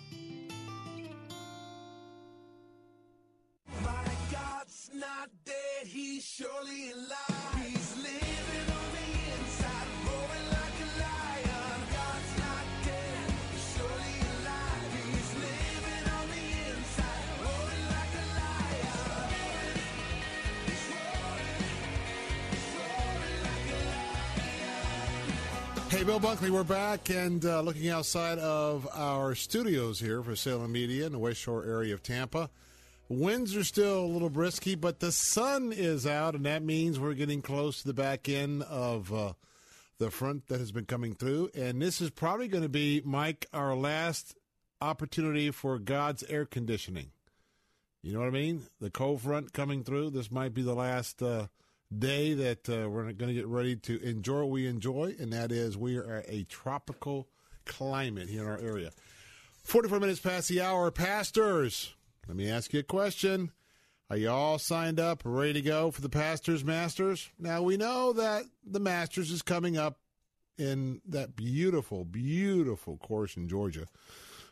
[SPEAKER 31] My God's not dead, he's surely alive.
[SPEAKER 1] Bill Bunkley, we're back and uh, looking outside of our studios here for Salem Media in the West Shore area of Tampa. Winds are still a little brisky, but the sun is out, and that means we're getting close to the back end of uh, the front that has been coming through. And this is probably going to be, Mike, our last opportunity for God's air conditioning. You know what I mean? The cold front coming through. This might be the last uh, day that uh, we're going to get ready to enjoy what we enjoy, and that is we are a tropical climate here in our area. 44 minutes past the hour. Pastors, let me ask you a question. Are you all signed up, ready to go for the Pastors Masters? Now, we know that the Masters is coming up in that beautiful, beautiful course in Georgia.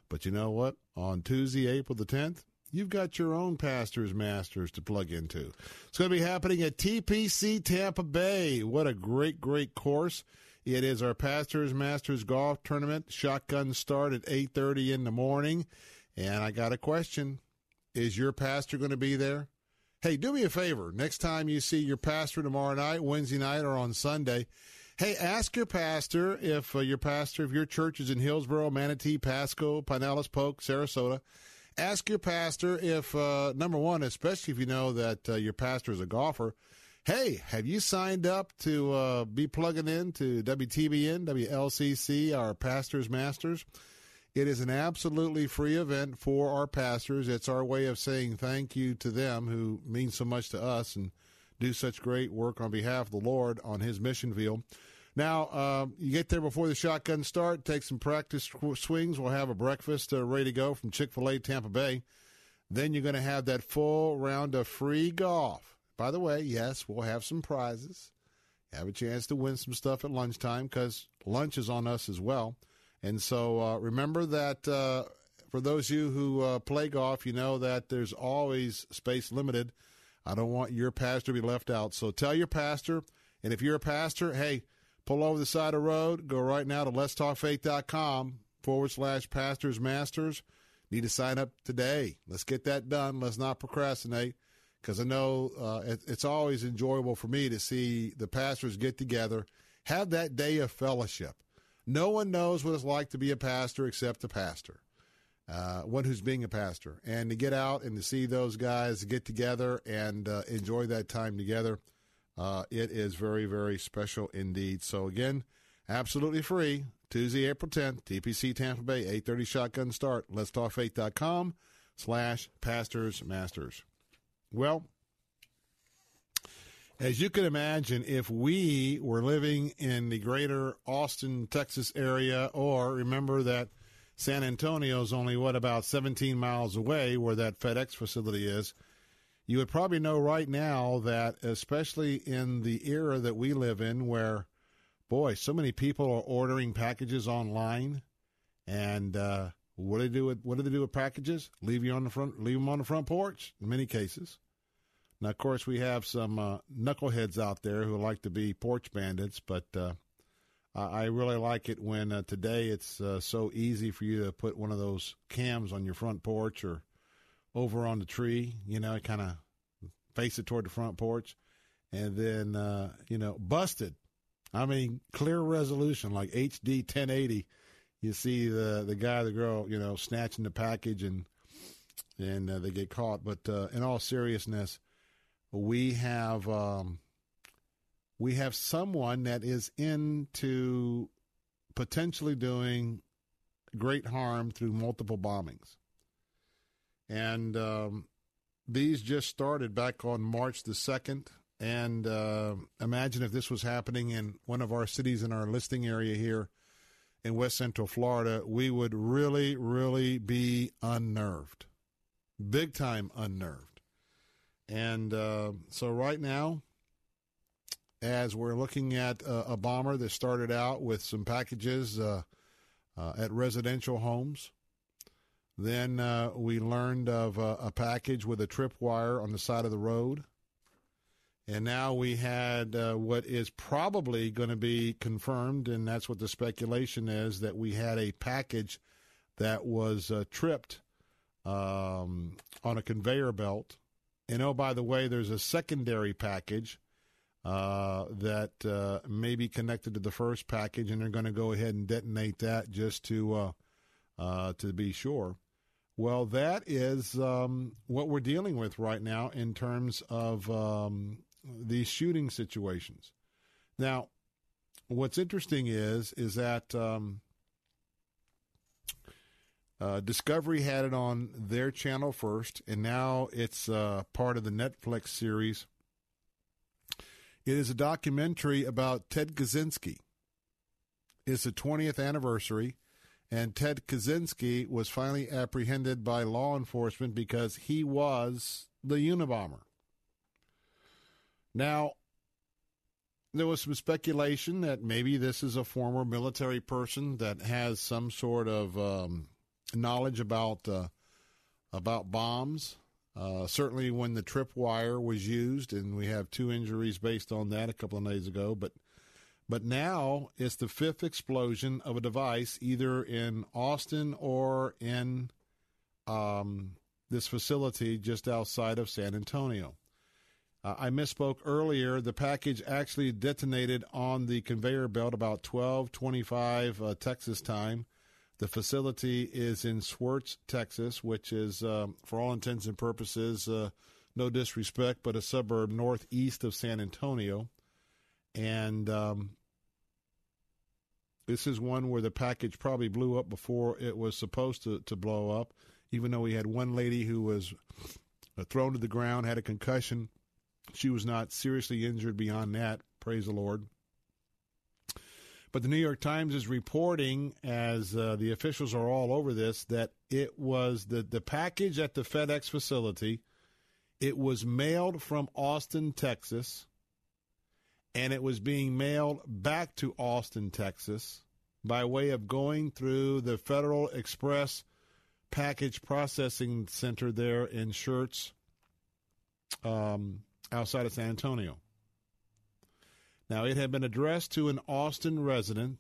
[SPEAKER 1] But you know what? On Tuesday, April the 10th, you've got your own Pastors Masters to plug into. It's going to be happening at TPC Tampa Bay. What a great, great course. It is our Pastors Masters golf tournament. Shotgun start at 8:30 in the morning. And I got a question. Is your pastor going to be there? Hey, do me a favor. Next time you see your pastor tomorrow night, Wednesday night, or on Sunday, hey, ask your pastor if uh, your pastor, if your church is in Hillsborough, Manatee, Pasco, Pinellas, Polk, Sarasota, ask your pastor if, uh, number one, especially if you know that uh, your pastor is a golfer, hey, have you signed up to uh, be plugging in to WTBN, WLCC, our Pastors Masters? It is an absolutely free event for our pastors. It's our way of saying thank you to them who mean so much to us and do such great work on behalf of the Lord on His mission field. Now, uh, you get there before the shotgun start, take some practice swings. We'll have a breakfast uh, ready to go from Chick fil A Tampa Bay. Then you're going to have that full round of free golf. By the way, yes, we'll have some prizes. Have a chance to win some stuff at lunchtime because lunch is on us as well. And so uh, remember that uh, for those of you who uh, play golf, you know that there's always space limited. I don't want your pastor to be left out. So tell your pastor. And if you're a pastor, hey, pull over the side of the road. Go right now to letstalkfaith.com forward slash pastors masters. Need to sign up today. Let's get that done. Let's not procrastinate because I know uh, it, it's always enjoyable for me to see the pastors get together, have that day of fellowship. No one knows what it's like to be a pastor except the pastor, uh, one who's being a pastor. And to get out and to see those guys get together and uh, enjoy that time together, uh, it is very, very special indeed. So, again, absolutely free. Tuesday, April 10th, TPC Tampa Bay, 8.30 shotgun start. Let's talk faith.com slash pastors masters. Well, as you can imagine, if we were living in the greater Austin, Texas area, or remember that San Antonio is only, what, about 17 miles away where that FedEx facility is, you would probably know right now that, especially in the era that we live in, where, boy, so many people are ordering packages online, and uh, what do they do with what do they do with packages? Leave you on the front, leave them on the front porch. In many cases, now, of course, we have some uh, knuckleheads out there who like to be porch bandits, but uh, I really like it when uh, today it's uh, so easy for you to put one of those cams on your front porch or over on the tree, you know, kind of face it toward the front porch, and then, uh, you know, busted. I mean, clear resolution, like HD 1080. You see the the guy, the girl, you know, snatching the package and and uh, they get caught. But uh, in all seriousness, we have um, we have someone that is into potentially doing great harm through multiple bombings, and um, these just started back on March the second. And uh, imagine if this was happening in one of our cities in our listing area here in West Central Florida, we would really, really be unnerved, big time unnerved. And uh, so right now, as we're looking at a, a, bomber that started out with some packages uh, uh, at residential homes, then uh, we learned of a, a, package with a tripwire on the side of the road. And now we had uh, what is probably going to be confirmed, and that's what the speculation is that we had a package that was uh, tripped um, on a conveyor belt and oh, by the way, there's a secondary package uh, that uh, may be connected to the first package, and they're going to go ahead and detonate that just to uh, uh, to be sure. Well, that is um, what we're dealing with right now in terms of um, these shooting situations. Now, what's interesting is is that um, uh, Discovery had it on their channel first, and now it's uh, part of the Netflix series. It is a documentary about Ted Kaczynski. It's the 20th anniversary, and Ted Kaczynski was finally apprehended by law enforcement because he was the Unabomber. Now, there was some speculation that maybe this is a former military person that has some sort of um, knowledge about uh, about bombs. Uh, certainly, when the tripwire was used, and we have two injuries based on that a couple of days ago. But but now it's the fifth explosion of a device, either in Austin or in um, this facility just outside of San Antonio. Uh, I misspoke earlier. The package actually detonated on the conveyor belt about 12:25 uh, Texas time. The facility is in Schertz, Texas, which is, um, for all intents and purposes, uh, no disrespect, but a suburb northeast of San Antonio. And um, this is one where the package probably blew up before it was supposed to, to blow up, even though we had one lady who was uh, thrown to the ground, had a concussion. She was not seriously injured beyond that, praise the Lord. But the New York Times is reporting, as uh, the officials are all over this, that it was the, the package at the FedEx facility. It was mailed from Austin, Texas, and it was being mailed back to Austin, Texas, by way of going through the Federal Express Package Processing Center there in Schertz, um, outside of San Antonio. Now, it had been addressed to an Austin resident,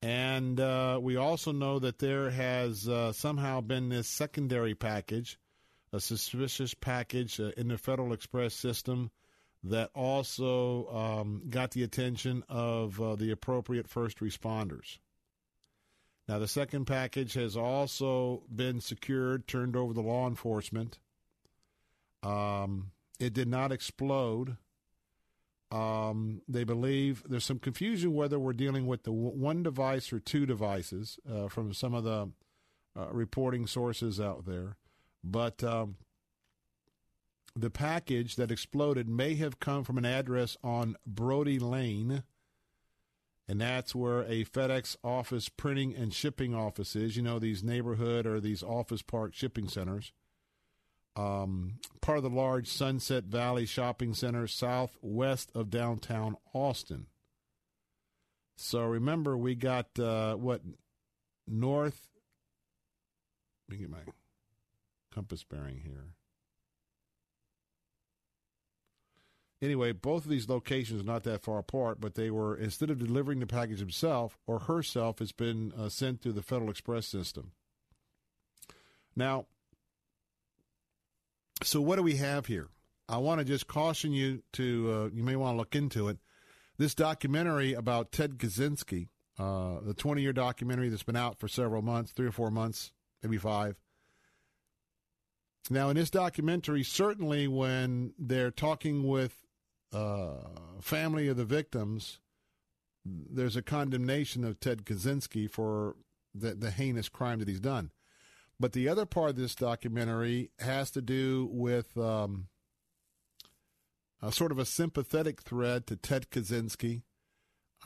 [SPEAKER 1] and uh, we also know that there has uh, somehow been this secondary package, a suspicious package uh, in the Federal Express system that also um, got the attention of uh, the appropriate first responders. Now, the second package has also been secured, turned over to law enforcement. Um, it did not explode. Um, they believe there's some confusion whether we're dealing with the w- one device or two devices uh, from some of the uh, reporting sources out there. But um, the package that exploded may have come from an address on Brodie Lane, and that's where a FedEx office printing and shipping office is. You know, these neighborhood or these office park shipping centers um, part of the large Sunset Valley Shopping Center southwest of downtown Austin. So remember, we got uh, what north. Let me get my compass bearing here. Anyway, both of these locations are not that far apart, but they were instead of delivering the package himself or herself, it's been uh, sent through the Federal Express system. Now, so what do we have here? I want to just caution you to uh, you may want to look into it. This documentary about Ted Kaczynski, uh, the 20 year documentary that's been out for several months, three or four months, maybe five. Now, in this documentary, certainly when they're talking with uh, family of the victims, there's a condemnation of Ted Kaczynski for the, the heinous crime that he's done. But the other part of this documentary has to do with um, a sort of a sympathetic thread to Ted Kaczynski.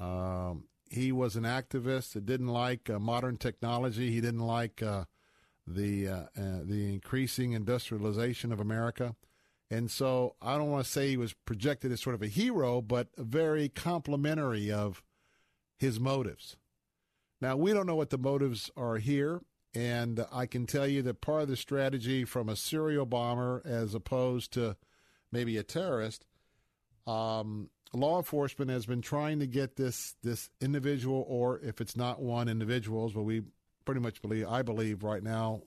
[SPEAKER 1] Um, he was an activist that didn't like uh, modern technology. He didn't like uh, the uh, uh the increasing industrialization of America, and so I don't want to say he was projected as sort of a hero, but very complimentary of his motives. Now we don't know what the motives are here. And I can tell you that part of the strategy from a serial bomber as opposed to maybe a terrorist, um, law enforcement has been trying to get this this individual, or if it's not one individuals, but we pretty much believe, I believe right now,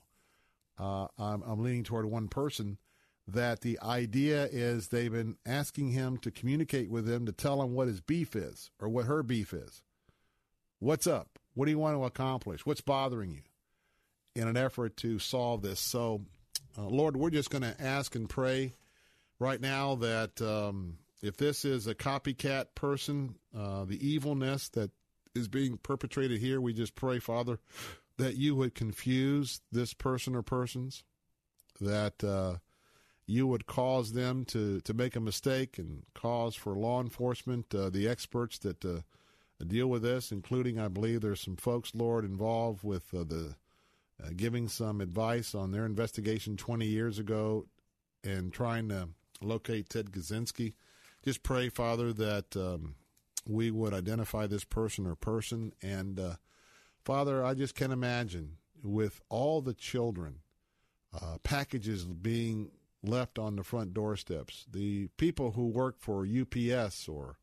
[SPEAKER 1] uh, I'm, I'm leaning toward one person that the idea is they've been asking him to communicate with them to tell him what his beef is or what her beef is. What's up? What do you want to accomplish? What's bothering you? In an effort to solve this. So, uh, Lord, we're just going to ask and pray right now that um, if this is a copycat person, uh, the evilness that is being perpetrated here, we just pray, Father, that you would confuse this person or persons, that uh, you would cause them to, to make a mistake and cause for law enforcement, uh, the experts that uh, deal with this, including, I believe, there's some folks, Lord, involved with uh, the uh, giving some advice on their investigation 20 years ago and trying to locate Ted Kaczynski. Just pray, Father, that um, we would identify this person or person. And uh, Father, I just can't imagine with all the children, uh, packages being left on the front doorsteps, the people who work for UPS or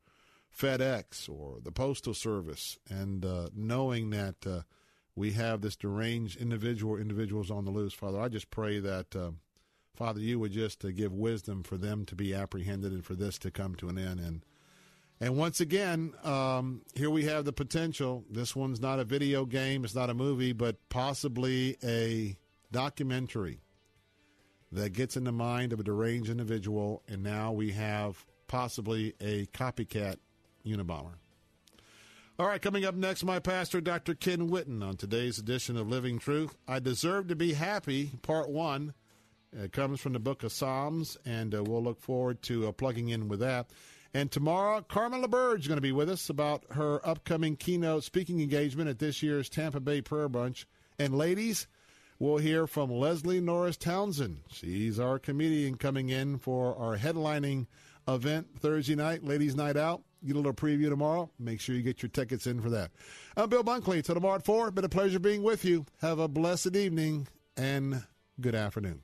[SPEAKER 1] FedEx or the Postal Service, and uh, knowing that uh, we have this deranged individual individuals on the loose, Father, I just pray that, uh, Father, you would just uh, give wisdom for them to be apprehended and for this to come to an end. And and once again, um, here we have the potential. This one's not a video game, it's not a movie, but possibly a documentary that gets in the mind of a deranged individual, and now we have possibly a copycat Unabomber. All right, coming up next, my pastor, Dr. Ken Whitten, on today's edition of Living Truth. I Deserve to Be Happy, Part 1. It comes from the book of Psalms, and uh, we'll look forward to uh, plugging in with that. And tomorrow, Carmen LaBerge is going to be with us about her upcoming keynote speaking engagement at this year's Tampa Bay Prayer Bunch. And ladies, we'll hear from Leslie Norris Townsend. She's our comedian coming in for our headlining event Thursday night, Ladies Night Out. Get a little preview tomorrow. Make sure you get your tickets in for that. I'm Bill Bunkley. Till tomorrow at 4. Been a pleasure being with you. Have a blessed evening and good afternoon.